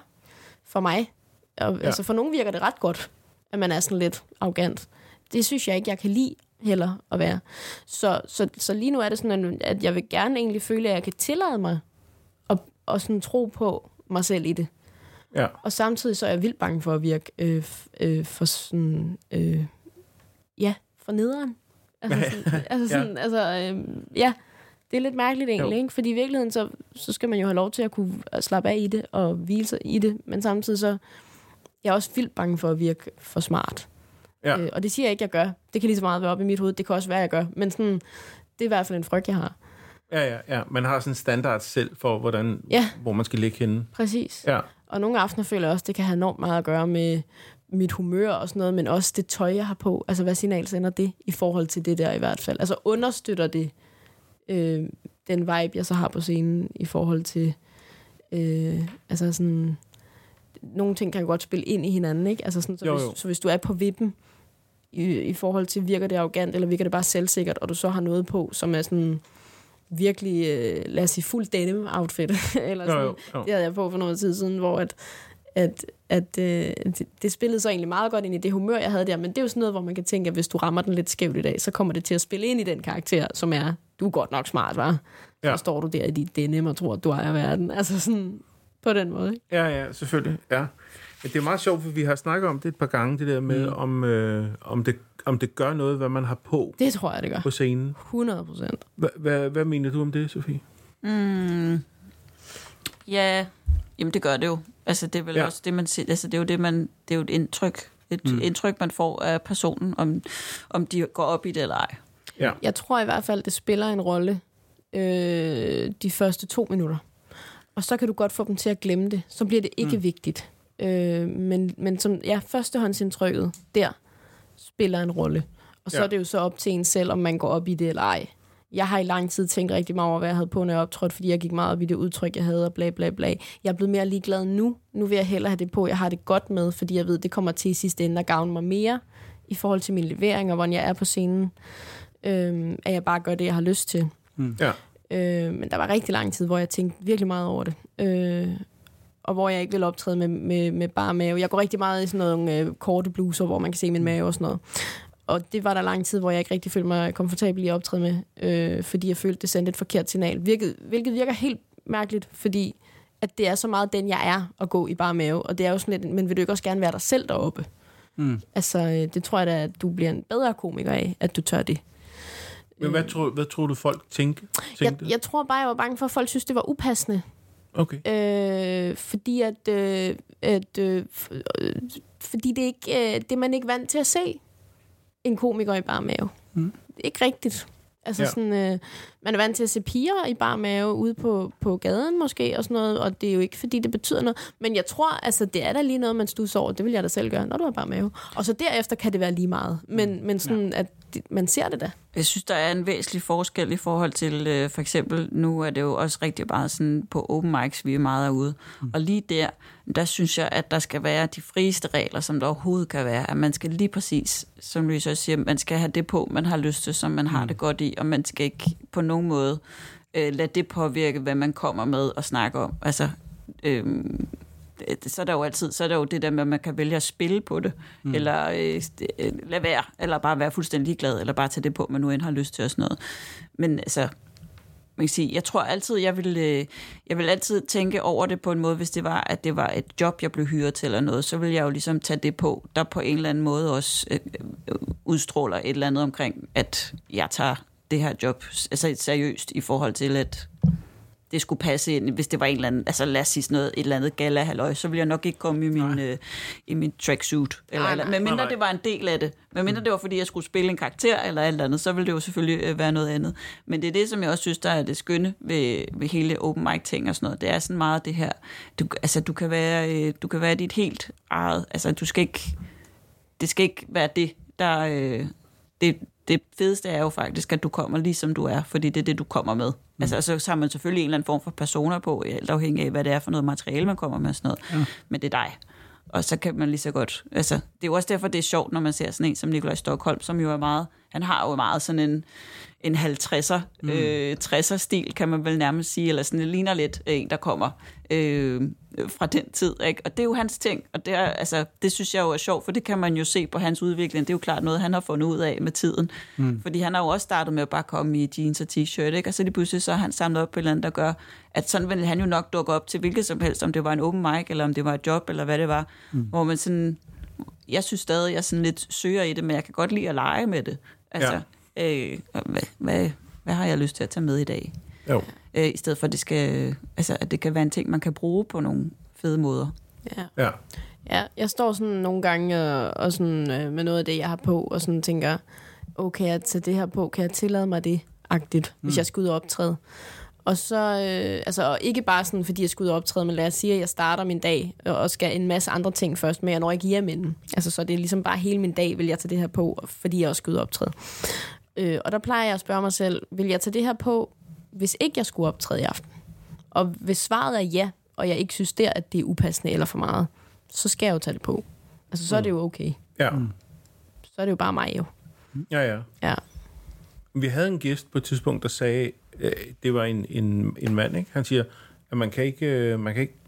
for mig. Og, ja. Altså for nogen virker det ret godt, at man er sådan lidt arrogant. Det synes jeg ikke, jeg kan lide heller at være. Så, så, så lige nu er det sådan, at jeg vil gerne egentlig føle, at jeg kan tillade mig at, at sådan tro på mig selv i det. Ja. Og samtidig så er jeg vildt bange for at virke øh, øh, for sådan, øh, ja, for nederen. Altså sådan, altså, sådan, ja. altså øh, ja, det er lidt mærkeligt egentlig, Jo. ikke? Fordi i virkeligheden, så, så skal man jo have lov til at kunne slappe af i det og hvile sig i det, men samtidig så jeg er også vildt bange for at virke for smart. Ja. Øh, og det siger jeg ikke, jeg gør. Det kan lige så meget være op i mit hoved. Det kan også være, jeg gør. Men sådan, det er i hvert fald en frygt, jeg har. Ja, ja, ja. Man har sådan en standard selv for, hvordan, Ja. hvor man skal ligge henne. Præcis. Ja. Og nogle aftener føler jeg også, det kan have enormt meget at gøre med mit humør og sådan noget, men også det tøj, jeg har på. Altså, hvad signal sender det i forhold til det der i hvert fald? Altså, understøtter det øh, den vibe, jeg så har på scenen i forhold til... Øh, altså sådan... Nogle ting kan jo godt spille ind i hinanden, ikke? Altså sådan, så, Jo, hvis, jo. så hvis du er på vippen i, i forhold til, virker det arrogant, eller virker det bare selvsikkert, og du så har noget på, som er sådan virkelig, øh, lad os sige, fuld denim-outfit, eller Jo, sådan, jo, jo. det havde jeg på for noget tid siden, hvor at, at, at øh, det, det spillede så egentlig meget godt ind i det humør, jeg havde der, men det er jo sådan noget, hvor man kan tænke, at hvis du rammer den lidt skævt i dag, så kommer det til at spille ind i den karakter, som er, du er godt nok smart, var. Så Ja. står du der i dit denim og tror, at du ejer verden. Altså sådan, på den måde, ikke? Ja, ja, selvfølgelig. Ja. Men det er meget sjovt, for vi har snakket om det et par gange, det der med, mm. om, øh, om, det, om det gør noget, hvad man har på Det tror jeg, det gør. på scenen. 100 procent. Hva, hvad, hvad mener du om det, Sofie? Mm. Ja, jamen det gør det jo. Altså det er vel Ja. også det, man ser. Altså det er jo det, man, det er jo et indtryk. Et Mm. indtryk, man får af personen, om, om de går op i det eller ej. Ja. Jeg tror i hvert fald, det spiller en rolle øh, de første to minutter. Og så kan du godt få dem til at glemme det. Så bliver det ikke mm. vigtigt. Øh, men, men som ja, førstehåndsindtrykket der spiller en rolle. Og så ja. er det jo så op til en selv, om man går op i det eller ej. Jeg har i lang tid tænkt rigtig meget over, hvad jeg havde på, når jeg optrådte, fordi jeg gik meget op i det udtryk, jeg havde, og bla bla bla. Jeg er blevet mere ligeglad nu. Nu vil jeg hellere have det på. Jeg har det godt med, fordi jeg ved, det kommer til i sidste ende at gavne mig mere i forhold til min levering, og hvordan jeg er på scenen. Øhm, at jeg bare gør det, jeg har lyst til. Ja. Øh, men der var rigtig lang tid, hvor jeg tænkte virkelig meget over det. Øh, og hvor jeg ikke ville optræde med, med, med bare mave. Jeg går rigtig meget i sådan nogle øh, korte bluser, hvor man kan se min mave og sådan noget. Og det var der lang tid, hvor jeg ikke rigtig følte mig komfortabel i at optræde med, øh, fordi jeg følte, det sendte et forkert signal. Hvilket, hvilket virker helt mærkeligt, fordi at det er så meget den, jeg er at gå i bare mave. Og det er jo sådan lidt, men vil du ikke også gerne være dig selv deroppe? Mm. Altså, øh, det tror jeg da, at du bliver en bedre komiker af, at du tør det. Men hvad, tror, hvad tror du, folk tænke, tænkte? Jeg, jeg tror bare, jeg var bange for, at folk synes, det var upassende. Okay. Øh, fordi at, øh, at øh, øh, fordi det er ikke øh, det er man ikke vant til at se en komiker i bare mave. Mm. Det er ikke rigtigt. Altså Ja. sådan, øh, man er vant til at se piger i bare mave ude på, på gaden måske og sådan noget, og det er jo ikke fordi det betyder noget. Men jeg tror, altså det er da lige noget, man stusser over. Det vil jeg da selv gøre, når du har bare mave. Og så derefter kan det være lige meget. Men, men sådan, ja. at man ser det da. Jeg synes, der er en væsentlig forskel i forhold til, øh, for eksempel, nu er det jo også rigtig meget sådan på open mics, vi er meget ude. Mm. Og lige der, der synes jeg, at der skal være de frieste regler, som der overhovedet kan være. At man skal lige præcis, som Louise også siger, man skal have det på, man har lyst til, som man har det godt i, og man skal ikke på nogen måde øh, lade det påvirke, hvad man kommer med og snakker om. Altså, øh, så er der jo altid, så er der jo det der med, at man kan vælge at spille på det, mm. eller øh, øh, lade være, eller bare være fuldstændig ligeglad, eller bare tage det på, man nu end har lyst til og sådan noget. Men altså, man kan sige, jeg tror altid, jeg vil, øh, jeg vil altid tænke over det på en måde, hvis det var, at det var et job, jeg blev hyret til eller noget, så vil jeg jo ligesom tage det på, der på en eller anden måde også øh, øh, udstråler et eller andet omkring, at jeg tager det her job altså seriøst i forhold til, at det skulle passe ind, hvis det var en eller anden, altså lad os sige sådan noget, et eller andet gala halløj, så ville jeg nok ikke komme i min, øh, i min tracksuit. Eller, Nej, eller, nej. med mindre nej. det var en del af det. Men mindre det var, fordi jeg skulle spille en karakter eller alt andet, så ville det jo selvfølgelig øh, være noget andet. Men det er det, som jeg også synes, der er det skønne ved, ved hele open mic ting og sådan noget. Det er sådan meget det her, du, altså du kan være, øh, du kan være dit helt eget, altså du skal ikke, det skal ikke være det, der, øh, det, det fedeste er jo faktisk, at du kommer lige som du er, fordi det er det, du kommer med. Mm. Altså, så, så har man selvfølgelig en eller anden form for personer på, alt afhængig af, hvad det er for noget materiale, man kommer med og sådan noget. Ja. Men det er dig. Og så kan man lige så godt... Altså, det er jo også derfor, det er sjovt, når man ser sådan en som Nikolaj Stockholm, som jo er meget... Han har jo meget sådan en, en 50'er, mm. øh, 60'er stil, kan man vel nærmest sige, eller sådan, det ligner lidt en, der kommer øh, fra den tid, ikke? Og det er jo hans ting, og det, er, altså, det synes jeg jo er sjovt, for det kan man jo se på hans udvikling. Det er jo klart noget, han har fundet ud af med tiden. Mm. Fordi han har jo også startet med at bare komme i jeans og t-shirt, ikke? Og så lige pludselig så har han samlet op på et eller andet, der gør, at sådan vil han jo nok dukke op til hvilket som helst, om det var en open mic, eller om det var et job, eller hvad det var, mm. hvor man sådan... Jeg synes stadig, jeg sådan lidt søger i det, men jeg kan godt lide at lege med det. Altså, ja. øh, hvad, hvad, hvad har jeg lyst til at tage med i dag? Jo. Øh, I stedet for, at det, skal, altså, at det kan være en ting, man kan bruge på nogle fede måder. Ja. Ja. Ja, jeg står sådan nogle gange og, og sådan, øh, med noget af det, jeg har på, og sådan tænker, okay, at tage det her på, kan jeg tillade mig det, agtigt, mm. hvis jeg skal ud og optræde. Og så, øh, altså og ikke bare sådan, fordi jeg skal ud og optræde, men lad os sige, at jeg starter min dag, og skal en masse andre ting først, men jeg når ikke hjem inden. Altså, så det er ligesom bare hele min dag, vil jeg tage det her på, fordi jeg også skal ud og optræde. Øh, og der plejer jeg at spørge mig selv, vil jeg tage det her på, hvis ikke jeg skulle optræde i aften? Og hvis svaret er ja, og jeg ikke synes der, at det er upassende eller for meget, så skal jeg jo tage det på. Altså, så er det jo okay. Ja. Så er det jo bare mig jo. Ja, ja. Ja. Vi havde en gæst på et tidspunkt, der sagde, øh, det var en, en, en mand, ikke? Han siger, at man kan ikke, øh, man kan ikke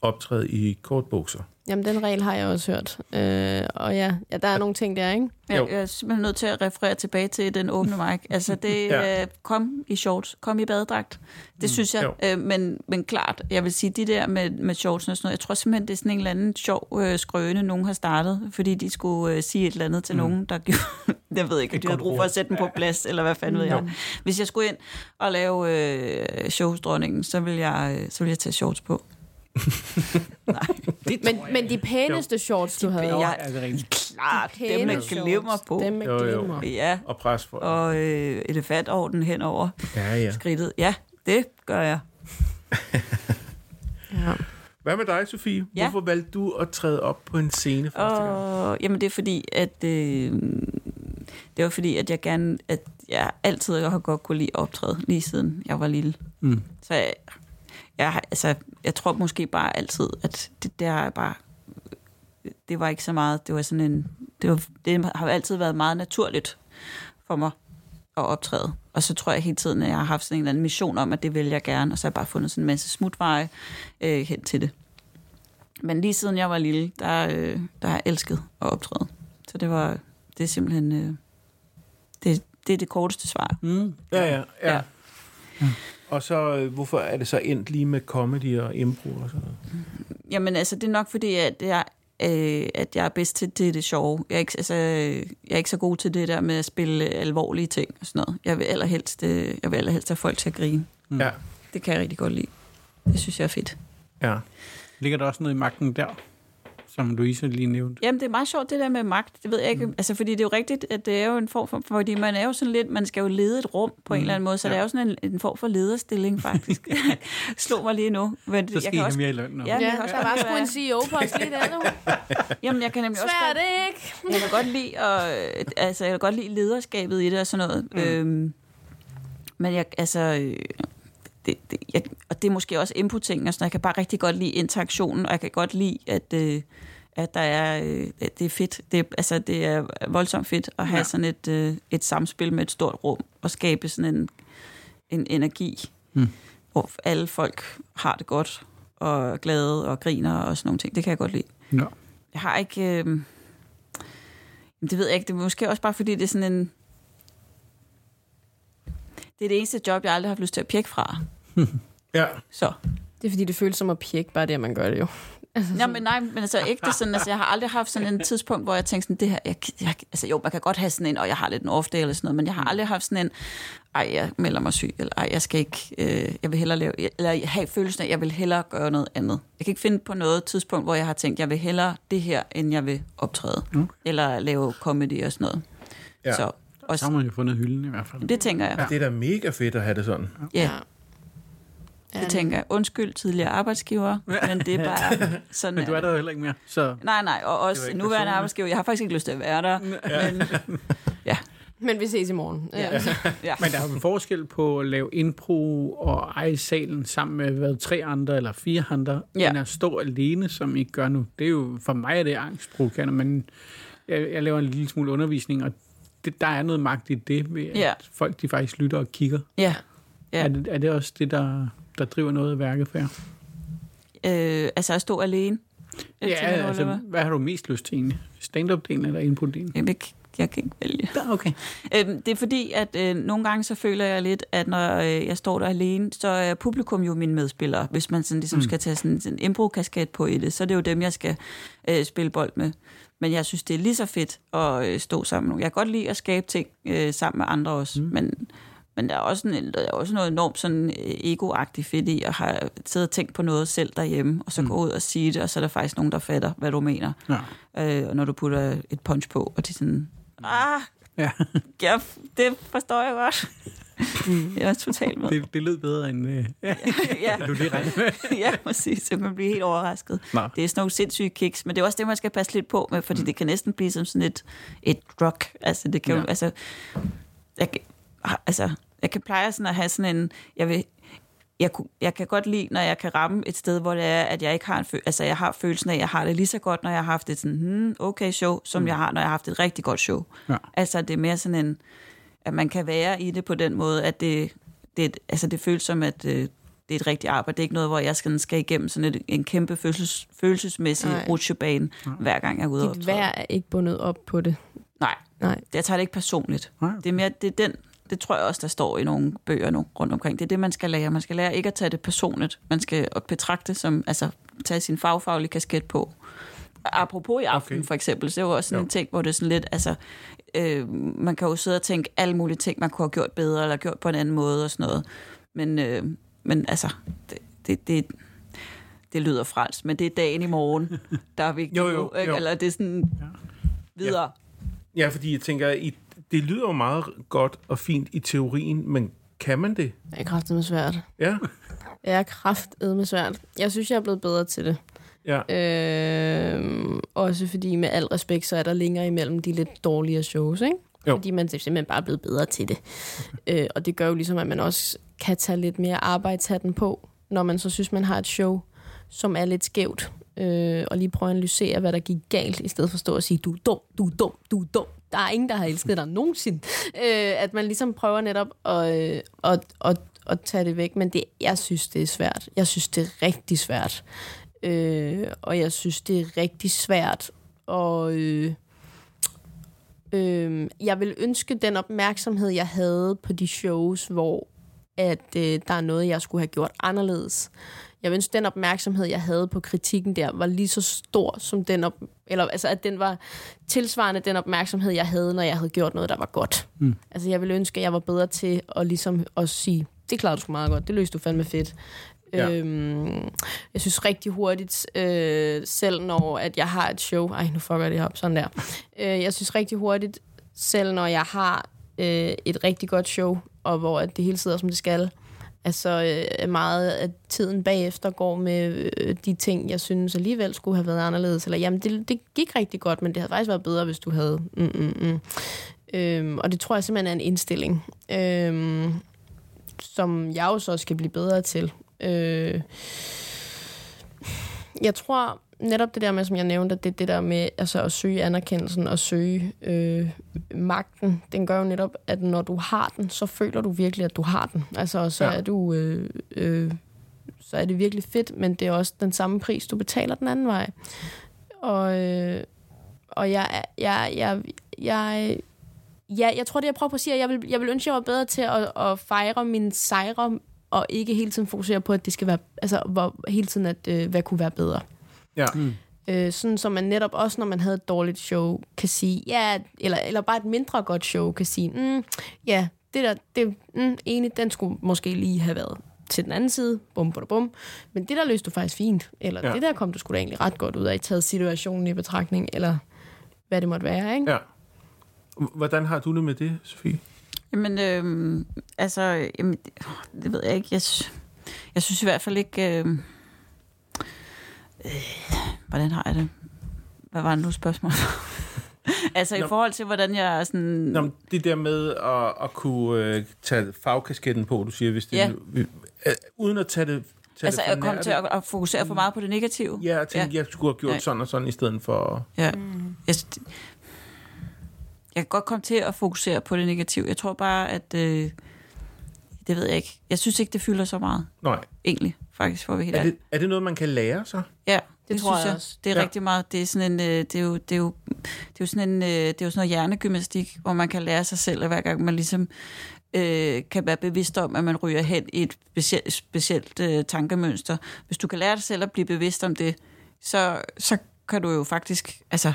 optræde i kortbukser. Jamen, den regel har jeg også hørt. Øh, og ja, ja, der er nogle ting der, ikke? Jeg, Jo. jeg er simpelthen nødt til at referere tilbage til den åbne mic. Altså, det Ja. øh, kom i shorts, kom i badedragt. Det synes jeg. Jo. Øh, men, men klart, jeg vil sige, de der med, med shorts og sådan noget, jeg tror simpelthen, det er sådan en eller anden sjov øh, skrøne, nogen har startet, fordi de skulle øh, sige et eller andet til mm. nogen, der gjorde... jeg ved ikke, de havde brug for at sætte dem på plads, eller hvad fanden ved jeg. Hvis jeg skulle ind og lave øh, showsdronningen, så vil jeg, øh, så vil jeg tage shorts på. Nej, det Men, men de pæneste shorts, du havde. Ja, er rigtigt? klart, de dem med glimmer på. Dem med Jo, jo. glimmer. Ja, Og pres for. og øh, elefantorden henover Ja, ja. skridtet. Ja, det gør jeg. Ja. Hvad med dig, Sofie? Ja. Hvorfor valgte du at træde op på en scene første gang? Og, jamen det er fordi, at øh, det var fordi, at jeg gerne, at jeg altid har godt kunne lide at optræde, lige siden jeg var lille. Mm. Så jeg, jeg, altså, jeg tror måske bare altid, at det der er bare, det var ikke så meget, det var sådan en, det, var, det har altid været meget naturligt for mig at optræde. Og så tror jeg hele tiden, at jeg har haft sådan en eller anden mission om, at det vil jeg gerne, og så har jeg bare fundet sådan en masse smutveje øh, hen til det. Men lige siden jeg var lille, der, øh, der har jeg elsket at optræde. Så det var, det er simpelthen, øh, det, det er det korteste svar. Mm. Ja, ja, ja. Ja. Og så, øh, hvorfor er det så endt lige med comedy og impro og sådan noget? Jamen altså, det er nok fordi, at jeg, øh, at jeg er bedst til det, det sjove. Jeg er, ikke, altså, jeg er ikke så god til det der med at spille alvorlige ting og sådan noget. Jeg vil allerhelst, øh, jeg vil allerhelst have folk til at grine. Mm. Ja, Det kan jeg rigtig godt lide. Det synes jeg er fedt. ja. Ligger der også noget i magten der, som Louise lige nævnte? Jamen, det er meget sjovt, det der med magt. Det ved jeg ikke. Mm. Altså, fordi det er jo rigtigt, at det er jo en form for... Fordi man er jo sådan lidt... Man skal jo lede et rum på mm. en eller anden måde, så ja. det er jo sådan en, en form for lederstilling, faktisk. Slå mig lige nu. Men Så jeg skal kan I også, have mere i løn nu. Ja, Ja, det kan også sgu være- en CEO-post lige der nu. Jamen, jeg kan nemlig også Svær er godt, det ikke? jeg kan godt lide, at, altså, jeg kan godt lide lederskabet i det og sådan noget. Mm. Øhm, men jeg, altså, øh, det, det, jeg, og det er måske også input-ting, og sådan, jeg kan bare rigtig godt lide interaktionen, og jeg kan godt lide, at, øh, at der er, øh, at det er fedt. Det, er- altså, det er voldsomt fedt at have Ja. ja. sådan et, øh, et samspil med et stort rum, og skabe sådan en, en energi, Mm. hvor alle folk har det godt, og er glade og griner og sådan nogle ting. Det kan jeg godt lide. Nå. Jeg har ikke... Øh... Det ved jeg ikke. Det er måske også bare, fordi det er sådan en... Det er det eneste job, jeg aldrig har haft lyst til at pjekke fra. Ja, Så. Det er fordi, det føles som at pjekke, bare det, at man gør det jo. Altså, Nå, men nej, men altså ægte sådan, altså jeg har aldrig haft sådan en tidspunkt, hvor jeg tænkte sådan, det her, jeg, jeg, altså jo, man kan godt have sådan en, og jeg har lidt en off day eller sådan noget, men jeg har aldrig haft sådan en, ej, jeg melder mig syg, eller ej, jeg skal ikke, øh, jeg vil hellere lave, eller have følelsen af, at jeg vil hellere gøre noget andet. Jeg kan ikke finde på noget tidspunkt, hvor jeg har tænkt, jeg vil hellere det her, end jeg vil optræde, Okay. eller lave comedy og sådan noget. ja. Så, og Så har man jo fundet hylden i hvert fald. det tænker jeg. Det er da mega fedt at have det sådan. Ja, Ja, det tænker jeg. Undskyld tidligere arbejdsgiver, men det er bare sådan. Men du er der jo heller ikke mere, så... Nej, nej, og også nuværende arbejdsgiver. Jeg har faktisk ikke lyst til at være der. Men, Men vi ses i morgen. Ja. Altså, Ja. Men der er jo en forskel på at lave impro og eje salen sammen med hvad, tre andre eller fire andre, Ja. ja. end at stå alene, som I gør nu. Det er jo, for mig er det angstprovokerende, men jeg, jeg laver en lille smule undervisning, og det, der er noget magt i det, ved at Ja. folk de faktisk lytter og kigger. Ja. Ja. Er, det, er det også det, der, der driver noget af værket for jer? Øh, altså at stå alene. Jeg Ja, tænker, altså, hvad? hvad har du mest lyst til egentlig? Stand-up-delen eller input-delen? Jeg, vil- jeg kan ikke vælge. Ja, okay. Øhm, det er fordi, at øh, nogle gange så føler jeg lidt, at når øh, jeg står der alene, så er publikum jo mine medspillere. Hvis man sådan, ligesom mm. skal tage sådan en impro-kasket på i det, så er det jo dem, jeg skal øh, spille bold med. Men jeg synes, det er lige så fedt at øh, stå sammen. Jeg kan godt lide at skabe ting øh, sammen med andre også, mm. men, men der er også, en, der er også noget enormt sådan, øh, egoagtigt fedt i at have siddet og tænkt på noget selv derhjemme, og så mm. gå ud og sige det, og så er der faktisk nogen, der fatter, hvad du mener. Ja. Øh, og når du putter et punch på, og de er sådan, ah, Ja, Ja, det forstår jeg godt. Jeg er totalt med. det, det lød bedre end... Øh, ja, ja, du lige regnet med. ja, præcis. Så man bliver helt overrasket. Nå. Det er sådan nogle sindssyge kiks, men det er også det, man skal passe lidt på med, fordi det kan næsten blive som sådan et, et drug. Altså, det kan jo, Ja. altså, jeg, altså, jeg kan pleje sådan at have sådan en, jeg vil, jeg, jeg kan godt lide, når jeg kan ramme et sted, hvor det er, at jeg ikke har en føl- altså jeg har følelsen af, at jeg har det lige så godt, når jeg har haft et sådan, hmm, okay show, som mm. jeg har, når jeg har haft et rigtig godt show. Ja. Altså det er mere sådan en, at man kan være i det på den måde, at det, det, et- altså det føles som, at øh, det er et rigtigt arbejde. Det er ikke noget, hvor jeg skal, skal igennem sådan et, en kæmpe følelses, følelsesmæssig Nej. rutsjebane, hver gang jeg er ude og dit optræde. værd er ikke bundet op på det. Nej, Nej. jeg tager det ikke personligt. Nej. Det er mere, det er den, det tror jeg også, der står i nogle bøger nu rundt omkring. Det er det, man skal lære. Man skal lære ikke at tage det personligt. Man skal betragte som, altså tage sin fagfaglige kasket på. Apropos i aften Okay. for eksempel, så er jo også sådan Jo. en ting, hvor det er sådan lidt, altså, øh, man kan jo sidde og tænke alle mulige ting, man kunne have gjort bedre, eller gjort på en anden måde og sådan noget. Men, øh, men altså, det, det, det, det lyder fransk, men det er dagen i morgen, der er vigtigt. Jo, jo, ikke? jo. Eller det er sådan videre. Ja, fordi jeg tænker, i, det lyder jo meget godt og fint i teorien, men kan man det? Det er kraftedeme svært. Ja, Det er kraftedeme svært. Jeg synes, jeg er blevet bedre til det. ja. Øhm, også fordi med al respekt, så er der længere imellem de lidt dårligere shows, ikke? Jo. Fordi man er simpelthen bare blevet bedre til det. øh, og det gør jo ligesom, at man også kan tage lidt mere arbejdshatten på, når man så synes, man har et show, som er lidt skævt. Øh, og lige prøve at analysere, hvad der gik galt, i stedet for at stå og sige, du er dum, du er dum, du er dum. Der er ingen, der har elsket dig nogensinde. Øh, at man ligesom prøver netop at, øh, at, at, at tage det væk. Men det, jeg synes, det er svært. Jeg synes, det er rigtig svært. Øh, og jeg synes, det er rigtig svært og Øh, øh, jeg vil ønske den opmærksomhed, jeg havde på de shows, hvor at øh, der er noget, jeg skulle have gjort anderledes. Jeg ønske, den opmærksomhed, jeg havde på kritikken der, var lige så stor som den op, eller altså at den var tilsvarende den opmærksomhed, jeg havde, når jeg havde gjort noget, der var godt. Mm. Altså jeg vil ønske, at jeg var bedre til at ligesom at sige, det klarede du sgu meget godt, det løste du fandme fedt. Ja. Øhm, jeg synes rigtig hurtigt, øh, selv når at jeg har et show, ej nu fucker det op, sådan der. Øh, jeg synes rigtig hurtigt, selv når jeg har øh, et rigtig godt show, og hvor at det hele sidder, som det skal, altså øh, meget af tiden bagefter går med øh, de ting, jeg synes alligevel skulle have været anderledes. Eller jamen, det, det gik rigtig godt, men det havde faktisk været bedre, hvis du havde... Mm, mm, mm. Øhm, og det tror jeg simpelthen er en indstilling, øhm, som jeg jo så skal blive bedre til. Øh, jeg tror netop det der med, som jeg nævnte, at det det der med altså at søge anerkendelsen og søge øh, magten, den gør jo netop, at når du har den, så føler du virkelig, at du har den. Altså, og så ja. er du... Øh, øh, så er det virkelig fedt, men det er også den samme pris, du betaler den anden vej. Og, øh, og jeg, jeg, jeg, jeg, ja, jeg tror, det jeg prøver på at sige, at jeg vil, jeg vil ønske, at jeg var bedre til at, at fejre mine sejre, og ikke hele tiden fokusere på, at det skal være, altså hvor, hele tiden, at øh, hvad kunne være bedre. Ja. Øh, sådan så man netop også, når man havde et dårligt show, kan sige, ja, eller, eller bare et mindre godt show, kan sige, mm, ja, det der, det, mm, enig, den skulle måske lige have været til den anden side, bum, bum, bum. Men det der løste du faktisk fint, eller Ja. det der kom du sgu da egentlig ret godt ud af, taget situationen i betragtning, eller hvad det måtte være, ikke? ja. Hvordan har du det med det, Sofie? Jamen, øh, altså, jamen, det ved jeg ikke. Jeg, jeg synes i hvert fald ikke... Øh, øh, hvordan har jeg det? Hvad var det nu spørgsmål? Altså i Nå. forhold til, hvordan jeg er sådan... Nå, det der med at, at kunne øh, tage fagkasketten på, du siger, hvis det Ja. øh, øh, uden at tage det tage altså det at komme til at, at fokusere for meget på det negative. Ja, jeg tænkte, ja. jeg skulle have gjort Ja. sådan og sådan, i stedet for... Ja. Jeg, jeg kan godt komme til at fokusere på det negative. Jeg tror bare, at... Øh, det ved jeg ikke. Jeg synes ikke, det fylder så meget, Nej. egentlig, faktisk, at være helt Er det, er det noget, man kan lære sig? Ja, det, Det tror synes jeg jeg. også. Det er Ja. ja. rigtig meget. Det er sådan en, øh, det er jo, det er jo, det er jo sådan en, øh, det er jo sådan noget hjernegymnastik, hvor man kan lære sig selv, at hver gang man ligesom øh, kan være bevidst om, at man ryger hen i et specielt, specielt øh, tankemønster. Hvis du kan lære dig selv at blive bevidst om det, så, så kan du jo faktisk, altså,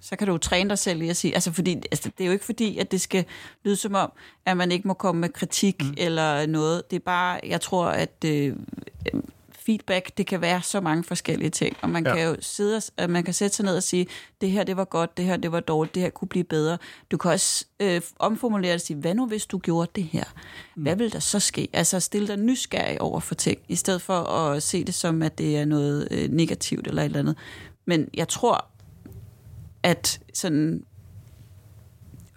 så kan du jo træne dig selv i at sige, altså fordi, altså, det er jo ikke fordi, at det skal lyde som om, at man ikke må komme med kritik mm. eller noget. Det er bare, jeg tror, at øh, feedback, det kan være så mange forskellige ting, og man Ja. kan jo sidde, og- man kan sætte sig ned og sige, det her det var godt, det her det var dårligt, det her kunne blive bedre. Du kan også øh, omformulere det og sige, hvad nu hvis du gjorde det her? Hvad vil der så ske? Altså stille dig nysgerrig over for ting, i stedet for at se det som, at det er noget øh, negativt eller et eller andet. Men jeg tror, at sådan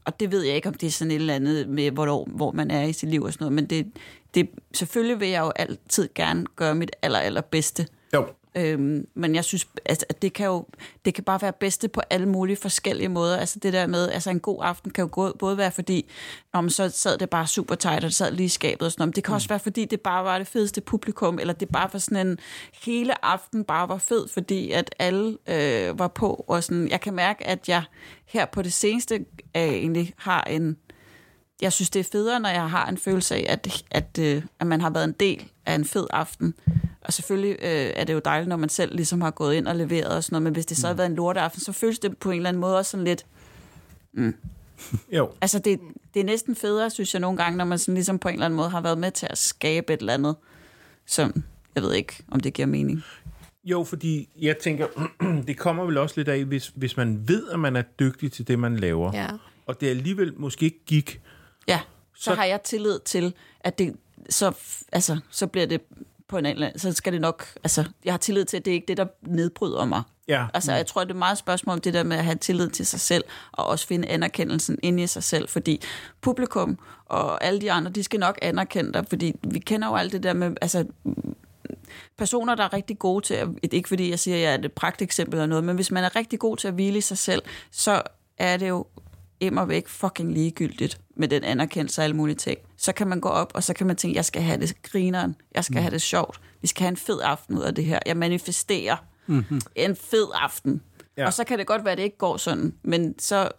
og det ved jeg ikke, om det er sådan et eller andet med, hvornår, hvor man er i sit liv og sådan noget, men det, det, selvfølgelig vil jeg jo altid gerne gøre mit aller, aller bedste. Jo. Øhm, men jeg synes, altså, at det kan jo det kan bare være bedste på alle mulige forskellige måder. Altså det der med, altså en god aften kan jo gå- både være fordi, om så sad det bare super tight, og det sad lige i skabet og sådan noget. Det kan også være fordi, det bare var det fedeste publikum, eller det bare var sådan en hele aften bare var fed, fordi at alle øh, var på. Og sådan, jeg kan mærke, at jeg her på det seneste øh, egentlig har en, jeg synes, det er federe, når jeg har en følelse af, at, at, øh, at man har været en del af en fed aften. Og selvfølgelig øh, er det jo dejligt, når man selv ligesom har gået ind og leveret og sådan noget, men hvis det så har været en lorteaften, så føles det på en eller anden måde også sådan lidt... Jo. Altså, det, det er næsten federe, synes jeg nogle gange, når man sådan ligesom på en eller anden måde har været med til at skabe et eller andet, som... Jeg ved ikke, om det giver mening. Jo, fordi jeg tænker, det kommer vel også lidt af, hvis, hvis man ved, at man er dygtig til det, man laver, Ja. og det alligevel måske ikke gik. Ja, Så- så har jeg tillid til, at det så, altså, så bliver det på en eller anden, så skal det nok, altså, jeg har tillid til, at det er ikke det, der nedbryder mig. Ja. Altså, jeg tror, det er meget spørgsmål om det der med at have tillid til sig selv, og også finde anerkendelsen inde i sig selv, fordi publikum og alle de andre, de skal nok anerkende dig, fordi vi kender jo alt det der med, altså, personer, der er rigtig gode til at, ikke fordi jeg siger, at jeg er et pragteksempel eller noget, men hvis man er rigtig god til at hvile i sig selv, så er det jo immer væk fucking ligegyldigt med den anerkendelse og alle mulige ting. Så kan man gå op, og så kan man tænke, jeg skal have det grineren, jeg skal mm. have det sjovt, vi skal have en fed aften ud af det her. Jeg manifesterer mm-hmm. en fed aften. Ja. Og så kan det godt være, at det ikke går sådan, men så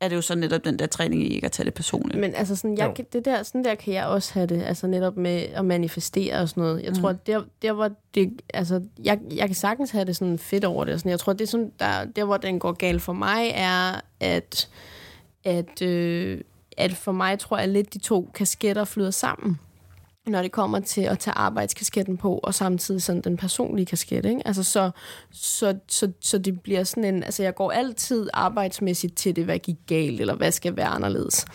er det jo så netop den der træning i ikke at tage det personligt. Men altså sådan, jeg, Jo. kan- det der, sådan der kan jeg også have det, altså netop med at manifestere og sådan noget. Jeg tror, at der, der hvor det, altså, jeg, jeg kan sagtens have det sådan fedt over det. Sådan. Jeg tror, det er sådan, der, der hvor den går galt for mig, er, at, at, øh, at for mig tror jeg lidt, de to kasketter flyder sammen når det kommer til at tage arbejdskasketten på, og samtidig sådan den personlige kasket, ikke? Altså så, så, så, så det bliver sådan en, altså jeg går altid arbejdsmæssigt til det, hvad gik galt, eller hvad skal være anderledes.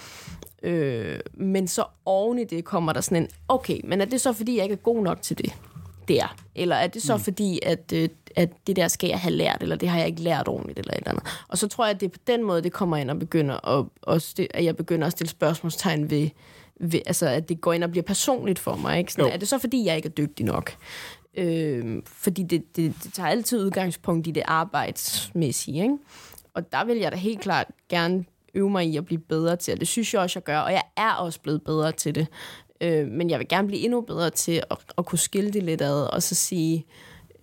Øh, men så oven i det kommer der sådan en, okay, men er det så fordi, jeg ikke er god nok til det der? Eller er det så mm. fordi, at, øh, at det der skal jeg have lært, eller det har jeg ikke lært ordentligt, eller et eller andet? Og så tror jeg, at det er på den måde, det kommer ind og begynder at, at, sti- at jeg begynder at stille spørgsmålstegn ved, ved, altså at det går ind og bliver personligt for mig. Ikke? Sådan, Jo. er det så fordi, jeg ikke er dygtig nok? Øh, fordi det, det, det tager altid udgangspunkt i det arbejdsmæssige. Ikke? Og der vil jeg da helt klart gerne øve mig i at blive bedre til, og det synes jeg også, jeg gør, og jeg er også blevet bedre til det. Øh, men jeg vil gerne blive endnu bedre til at, at kunne skille det lidt ad, og så sige,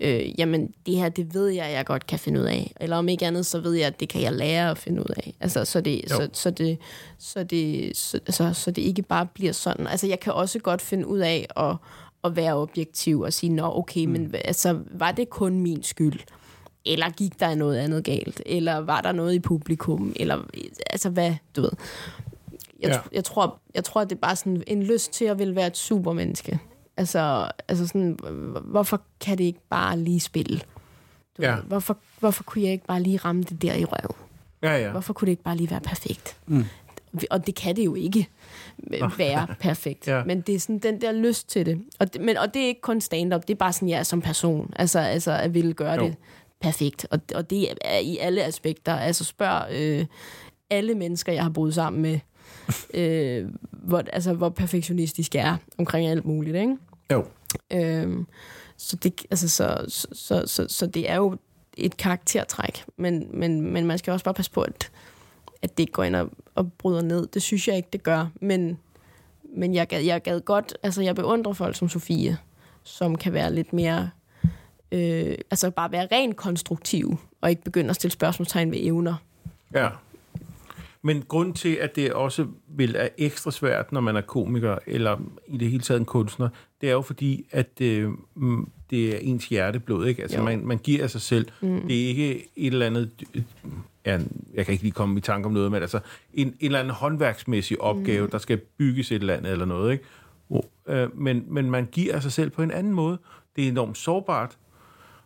øh, jamen det her, det ved jeg, jeg godt kan finde ud af. Eller om ikke andet, så ved jeg, at det kan jeg lære at finde ud af. Altså, så det, så, så, det, så, det, så, så, så det ikke bare bliver sådan. Altså, jeg kan også godt finde ud af at, at være objektiv og sige, nå okay, mm. men altså, var det kun min skyld? Eller gik der noget andet galt? Eller var der noget i publikum? Eller, altså hvad, du ved. Jeg, Ja. ja. jeg, tror, jeg tror, det er bare sådan en lyst til at ville være et supermenneske. Altså, altså sådan, hvorfor kan det ikke bare lige spille? Du Ja. hvorfor, hvorfor kunne jeg ikke bare lige ramme det der i røven? Ja, ja. Hvorfor kunne det ikke bare lige være perfekt? Mm. Og det kan det jo ikke være perfekt. Ja. ja. Men det er sådan den der lyst til det. Og det, men, og det er ikke kun stand-up, det er bare sådan, jeg er som person. Altså, altså at ville gøre Jo. det perfekt. Og, og det er i alle aspekter. Altså spørg øh, alle mennesker, jeg har boet sammen med, øh, hvor, altså, hvor perfektionistisk jeg er omkring alt muligt, ikke? Jo. Øhm, så, det, altså, så, så, så, så, så det er jo et karaktertræk, men, men, men man skal også bare passe på, at, at det ikke går ind og, og bryder ned. Det synes jeg ikke, det gør, men, men jeg, gad, jeg gad godt, altså jeg beundrer folk som Sofie, som kan være lidt mere, øh, altså bare være rent konstruktiv, og ikke begynde at stille spørgsmålstegn ved evner. Ja. Men grund til, at det også vil er ekstra svært, når man er komiker, eller i det hele taget en kunstner, det er jo fordi, at øh, mm, det er ens hjerteblod, ikke? Altså, Jo. man, man giver af sig selv. Mm. Det er ikke et eller andet... øh, Ja, jeg kan ikke lige komme i tanke om noget, men altså en, en eller anden håndværksmæssig opgave, mm. der skal bygges et eller andet eller noget, ikke? Øh, men, men man giver af sig selv på en anden måde. Det er enormt sårbart,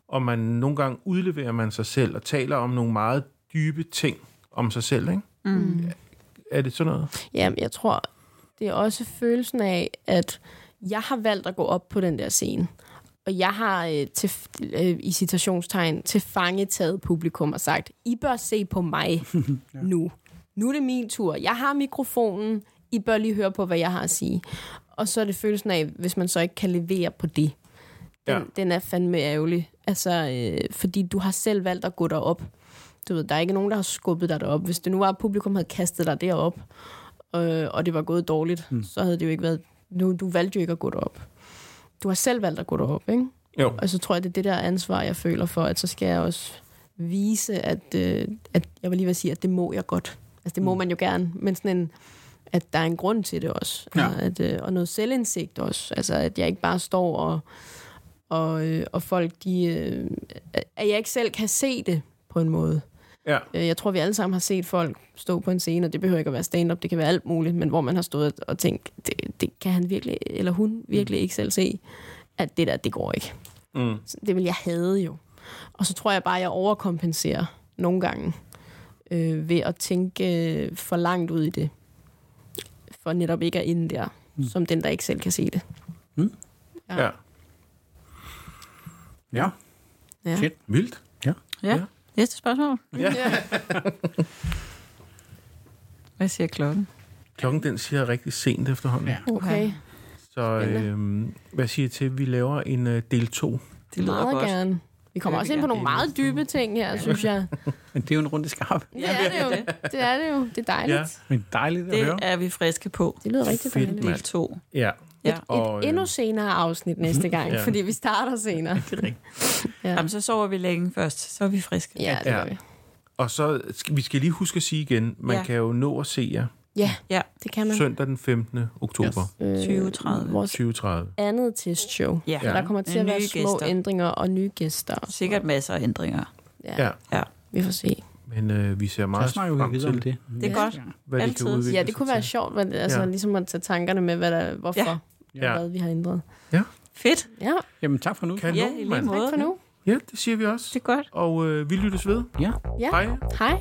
og man nogle gange udleverer man sig selv og taler om nogle meget dybe ting om sig selv, ikke? Mm. Er det sådan noget? Jamen, jeg tror, det er også følelsen af, at jeg har valgt at gå op på den der scene. Og jeg har øh, til, øh, i citationstegn til fange taget publikum og sagt, I bør se på mig ja. nu. Nu er det min tur. Jeg har mikrofonen. I bør lige høre på, hvad jeg har at sige. Og så er det følelsen af, hvis man så ikke kan levere på det. Den, Ja. ja. den er fandme ærgerlig. Altså, øh, fordi du har selv valgt at gå derop. Du ved, der er ikke nogen, der har skubbet dig derop. Hvis det nu var, at publikum havde kastet dig derop, øh, og det var gået dårligt, mm. så havde det jo ikke været... Nu, du valgte jo ikke at gå derop. Du har selv valgt at gå derop, ikke? Jo. Og så tror jeg, det er det der ansvar, jeg føler for, at så skal jeg også vise, at, øh, at jeg vil lige vil sige, at det må jeg godt. Altså, det må Mm. man jo gerne, men sådan en, at der er en grund til det også. Ja. Og, at, øh, og noget selvindsigt også. Altså, at jeg ikke bare står og, og, øh, og folk, de... Øh, at jeg ikke selv kan se det på en måde. Ja. Øh, Jeg tror, vi alle sammen har set folk stå på en scene, og det behøver ikke at være stand-up, det kan være alt muligt, men hvor man har stået og tænkt, det, det kan han virkelig, eller hun virkelig ikke selv se, at det der, det går ikke. Mm. Det vil jeg have jo. Og så tror jeg bare, at jeg overkompenserer nogle gange øh, ved at tænke øh, for langt ud i det. For netop ikke at ende der, mm. som den, der ikke selv kan se det. Mm. Ja. ja. Ja. Ja. Fedt. Vildt. Ja. Ja. Næste spørgsmål. Ja. Hvad siger klokken? Klokken den siger rigtig sent efterhånden. Ja. Okay, Så øhm, hvad siger I til, at vi laver en uh, del 2? Det lyder meget godt. gerne. Vi kommer Det også ind på nogle meget dybe ting her, synes jeg. Men det er jo en runde skarp. Det er det jo. Det er det jo. Det er dejligt. Ja. Ja. Men dejligt at Det høre. er vi friske på. Det lyder rigtig Fedt, dejligt. Del 2. Ja. Ja. Et, Og, et øh, endnu senere afsnit næste gang, Ja. ja. fordi vi starter senere. Ja, Jamen, så sover vi længe først. Så er vi friske. ja det Ja. gør vi. Og så vi skal lige huske at sige igen, man Ja. ja. kan jo nå at se jer Ja, Ja. det kan man. søndag den 15. oktober Øh, 2030. Vores 2030. andet testshow. Ja. Ja. Der kommer til at være nye små gæster. ændringer og nye gæster. Sikkert masser af ændringer. Ja, Ja. Ja. vi får se. Men øh, vi ser meget frem til, det. Det er godt. hvad det Altid. kan Ja, det kunne være sjovt, men, altså, Ja. ja. ligesom at tage tankerne med, hvad der, hvorfor Ja. Ja. Ja. hvad vi har ændret. Fedt. Ja, Jamen tak for nu. Kanon, Ja, i lige måde. tak for nu. Ja, det siger vi også. Det er godt. Og øh, vi lyttes ved. Ja. Ja. Hej. Hej.